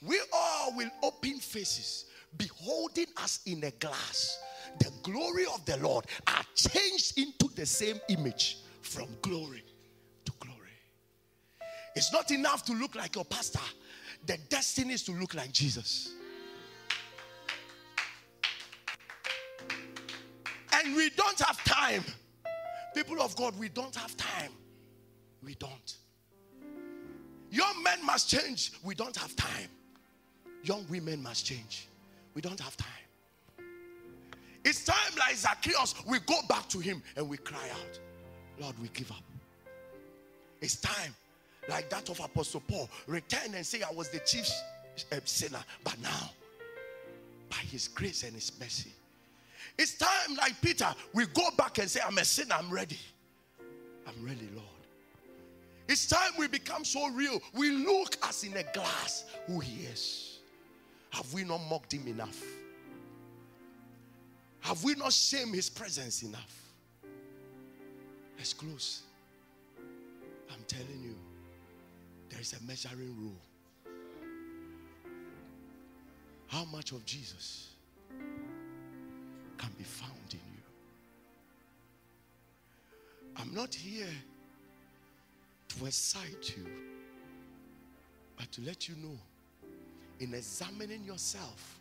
We all will open faces beholding us in a glass, the glory of the Lord are changed into the same image from glory to glory. It's not enough to look like your pastor, the destiny is to look like Jesus. And we don't have time. People of God, we don't have time. We don't. Young men must change. We don't have time. Young women must change. We don't have time. It's time, like Zacchaeus, we go back to him and we cry out, Lord, we give up. It's time, like that of Apostle Paul, return and say, I was the chief eh, sinner. But now, by his grace and his mercy, it's time, like Peter, we go back and say, I'm a sinner, I'm ready. I'm ready, Lord. It's time we become so real. We look as in a glass who he is. Have we not mocked him enough? Have we not shamed his presence enough? Let's close. I'm telling you, there is a measuring rule. How much of Jesus can be found in you? I'm not here to excite you, but to let you know in examining yourself,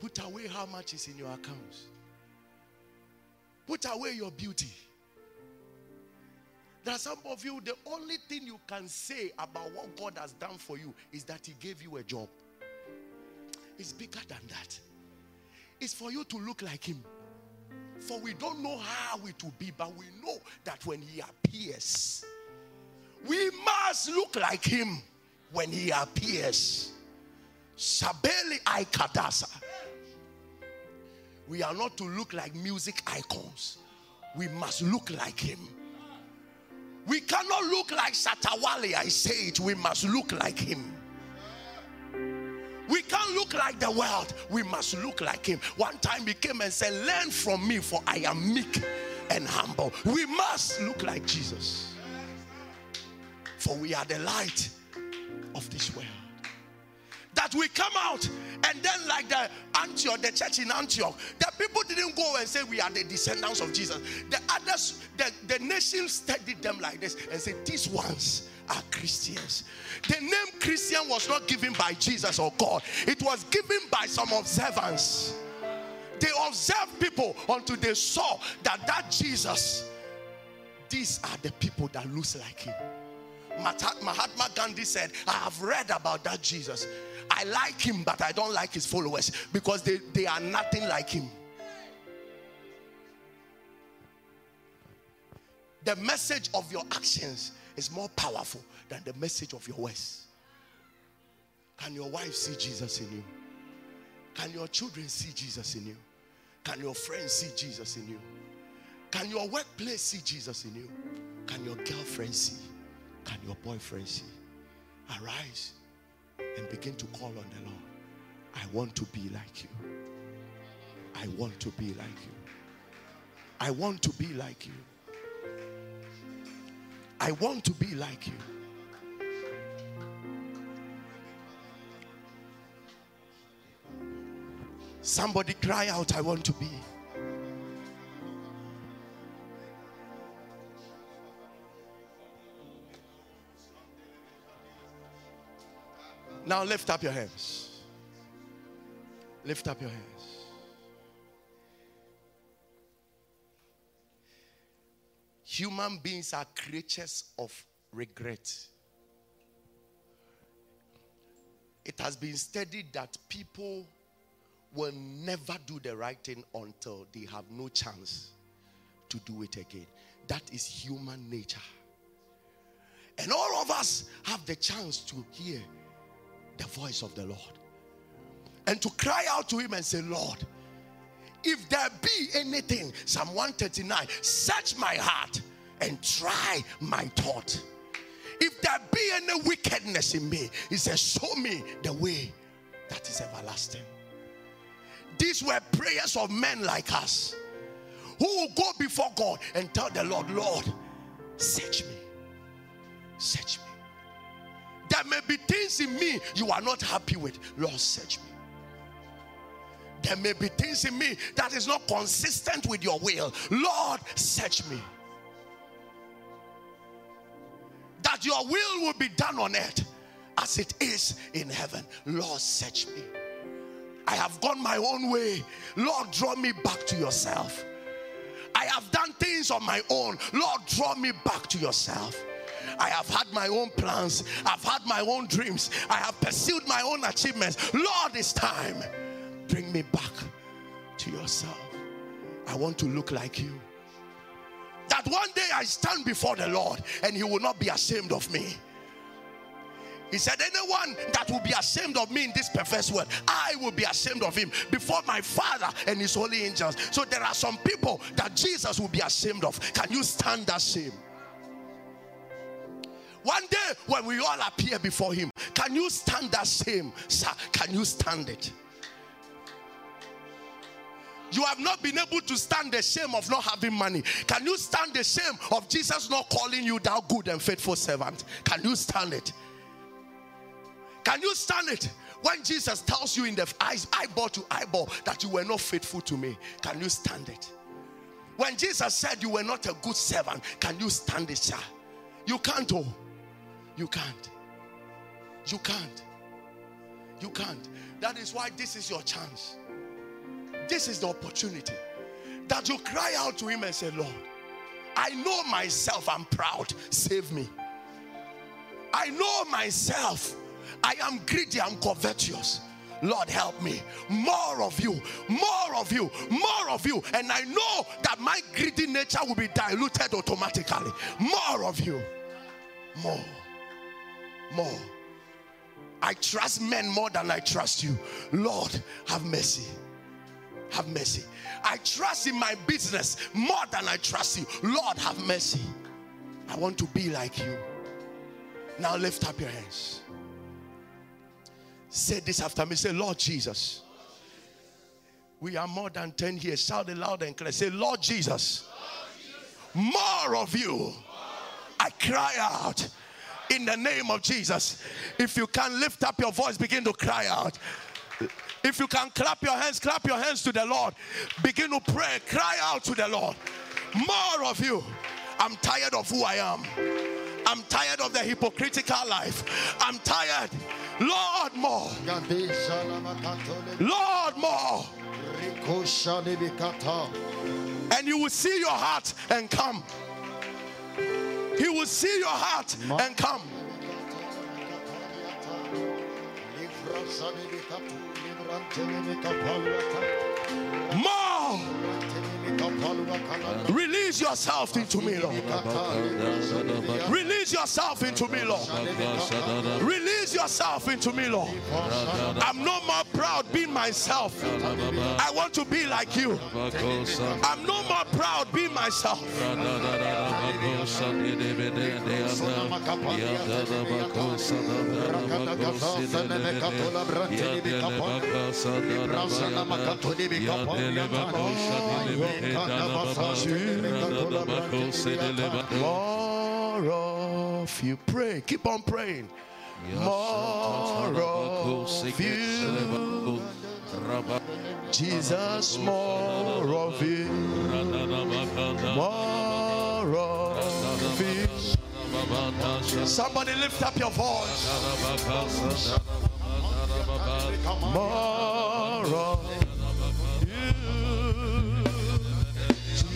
put away how much is in your accounts, put away your beauty. There are some of you, the only thing you can say about what God has done for you is that He gave you a job. It's bigger than that. It's for you to look like Him. For we don't know how it will be, but we know that when He appears, we must look like Him when He appears. Sabeli Aikadasa. We are not to look like music icons, we must look like Him. We cannot look like Shatta Wale, I say it. We must look like him. Look like the world. We must look like him. One time he came and said, Learn from me, for I am meek and humble. We must look like Jesus. For we are the light of this world that we come out and then like the Antioch, the church in Antioch, the people didn't go and say we are the descendants of Jesus. The others, the, the nation studied them like this and said these ones are Christians. The name Christian was not given by Jesus or God. It was given by some observants. They observed people until they saw that that Jesus, these are the people that looks like him. Mahatma Gandhi said, I have read about that Jesus. I like him, but I don't like his followers because they, they are nothing like him. The message of your actions is more powerful than the message of your words. Can your wife see Jesus in you? Can your children see Jesus in you? Can your friends see Jesus in you? Can your workplace see Jesus in you? Can your girlfriend see? Can your boyfriend see? Arise and begin to call on the Lord. I want to be like you. I want to be like you. I want to be like you. I want to be like you. Somebody cry out, I want to be. Now lift up your hands. Lift up your hands. Human beings are creatures of regret. It has been studied that people will never do the right thing until they have no chance to do it again. That is human nature. And all of us have the chance to hear the voice of the Lord and to cry out to Him and say, Lord, if there be anything, Psalm 139, search my heart and try my thought. If there be any wickedness in me, He says, Show me the way that is everlasting. These were prayers of men like us who will go before God and tell the Lord, Lord, search me, search me. There may be things in me you are not happy with. Lord, search me. There may be things in me that is not consistent with your will. Lord, search me. That your will will be done on earth as it is in heaven. Lord, search me. I have gone my own way. Lord, draw me back to yourself. I have done things on my own. Lord, draw me back to yourself. I have had my own plans. I've had my own dreams. I have pursued my own achievements. Lord, it's time. Bring me back to yourself. I want to look like you. That one day I stand before the Lord and He will not be ashamed of me. He said, Anyone that will be ashamed of me in this perverse world, I will be ashamed of him before my Father and his holy angels. So there are some people that Jesus will be ashamed of. Can you stand that shame? One day when we all appear before him, can you stand that shame? Sir, can you stand it? You have not been able to stand the shame of not having money. Can you stand the shame of Jesus not calling you thou good and faithful servant? Can you stand it? Can you stand it when Jesus tells you in the eyes, eyeball to eyeball, that you were not faithful to me? Can you stand it? When Jesus said you were not a good servant, can you stand it, sir? You can't, oh. You can't. You can't. You can't. That is why this is your chance. This is the opportunity that you cry out to Him and say, Lord, I know myself, I'm proud, save me. I know myself, I am greedy, I'm covetous. Lord, help me. More of you, more of you, more of you. And I know that my greedy nature will be diluted automatically. More of you. More more. I trust men more than I trust you. Lord, have mercy. Have mercy. I trust in my business more than I trust you. Lord, have mercy. I want to be like you. Now lift up your hands. Say this after me. Say, Lord Jesus. We are more than 10 years. Shout it loud and clear. Say, Lord Jesus. More of you. I cry out in the name of Jesus. If you can lift up your voice, begin to cry out. If you can clap your hands, clap your hands to the Lord. Begin to pray, cry out to the Lord. More of you. I'm tired of who I am. I'm tired of the hypocritical life. I'm tired. Lord, more. Lord, more. And you will see your heart and come. He will see your heart and come. More. Release yourself into me, Lord. Release yourself into me, Lord. Release yourself into me, Lord. I'm no more proud being myself. I want to be like you. I'm no more proud being myself. More of you. Pray. Keep on praying. More of you. Jesus, more of you. More of you. Somebody lift up your voice. More of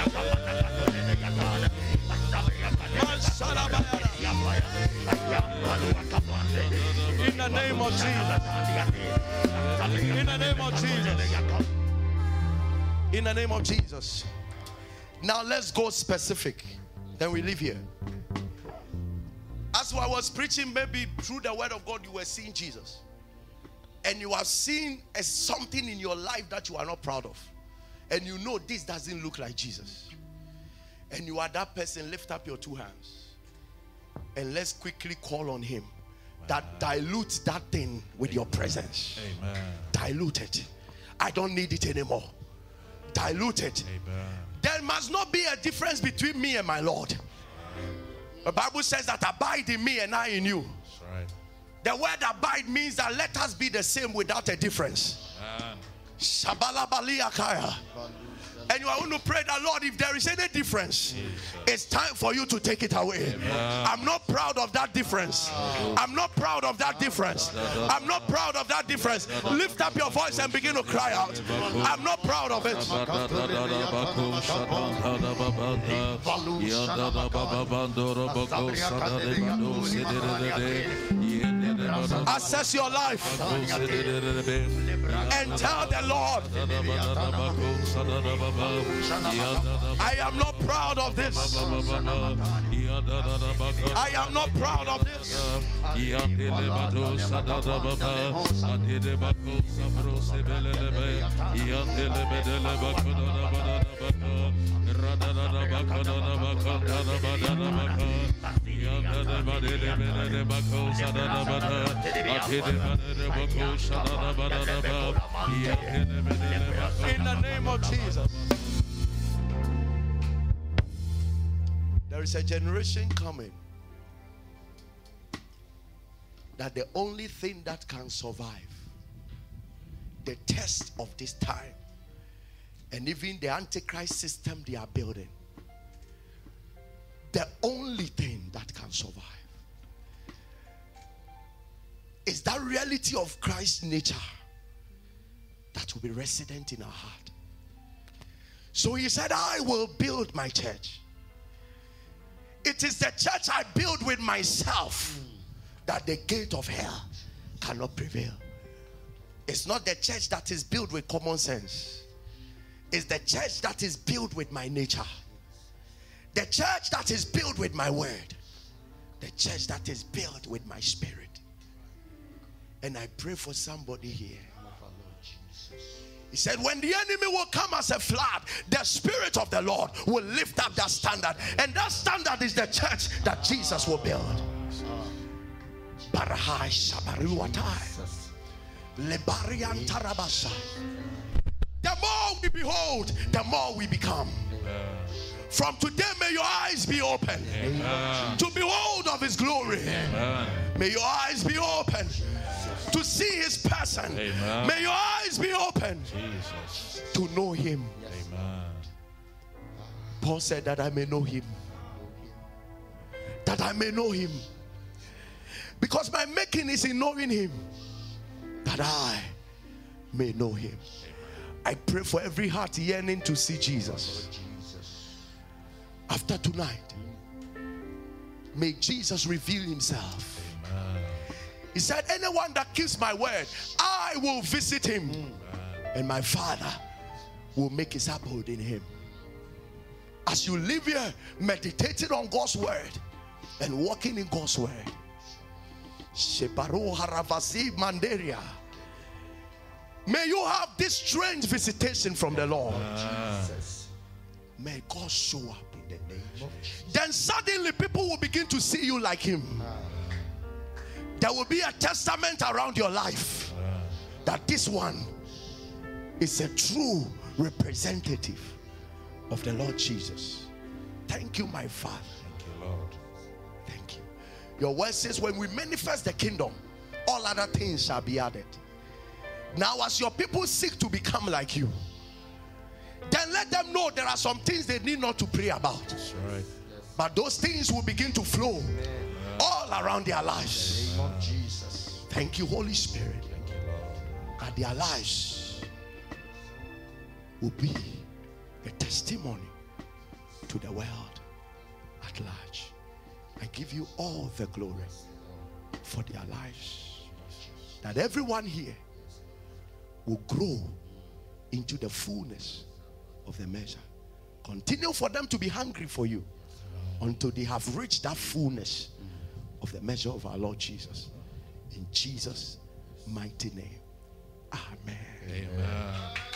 In the name of Jesus. In the name of Jesus. In the name of Jesus. Now let's go specific. Then we leave here. As I was preaching, maybe through the word of God, you were seeing Jesus. And you are seeing as something in your life that you are not proud of and you know this doesn't look like Jesus, and you are that person, lift up your two hands and let's quickly call on Him that dilutes that thing with your presence. Amen. Dilute it. I don't need it anymore. Dilute it. Amen. There must not be a difference between me and my Lord. The Bible says that abide in me and I in you. Right. The word abide means that let us be the same without a difference. Ah. Amen. And you are going to pray that, Lord, if there is any difference, it's time for you to take it away. I'm not proud of that difference. I'm not proud of that difference. I'm not proud of that difference. Lift up your voice and begin to cry out. I'm not proud of it. Assess your life and tell the Lord, I am not proud of this. I am not proud of this. In the name of Jesus. There is a generation coming that the only thing that can survive the test of this time and even the antichrist system they are building the only thing that can survive is that reality of Christ's nature that will be resident in our heart. So he said, I will build my church. It is the church I build with myself that the gate of hell cannot prevail. It's not the church that is built with common sense, it's the church that is built with my nature. The church that is built with my word. The church that is built with my spirit. And I pray for somebody here. He said, When the enemy will come as a flood, the Spirit of the Lord will lift up that standard. And that standard is the church that Jesus will build. The more we behold, the more we become. From today, may your eyes be open Amen. to behold of His glory. Amen. May your eyes be open to see His person. Amen. May your eyes be open Jesus. to know Him. Paul said that I may know Him. That I may know Him. Because my making is in knowing Him. That I may know Him. I pray for every heart yearning to see Jesus after tonight, may Jesus reveal himself. He said, Anyone that keeps my word, I will visit him, and my Father will make his abode in him. As you live here, meditating on God's word and walking in God's word. May you have this strange visitation from the Lord. Ah. May God show up in the name of Jesus. then suddenly people will begin to see you like him. Ah. There will be a testament around your life ah. that this one is a true representative of the Lord Jesus. Thank you, my Father. Thank you, Lord. Thank you. Your word says, when we manifest the kingdom, all other things shall be added. Now, as your people seek to become like you, then let them know there are some things they need not to pray about. Right. But those things will begin to flow Amen. all around their lives. Jesus. Thank you, Holy Spirit. Thank you, that their lives will be a testimony to the world at large. I give you all the glory for their lives. That everyone here will grow into the fullness of the measure. Continue for them to be hungry for you until they have reached that fullness of the measure of our Lord Jesus. In Jesus' mighty name. Amen. Amen.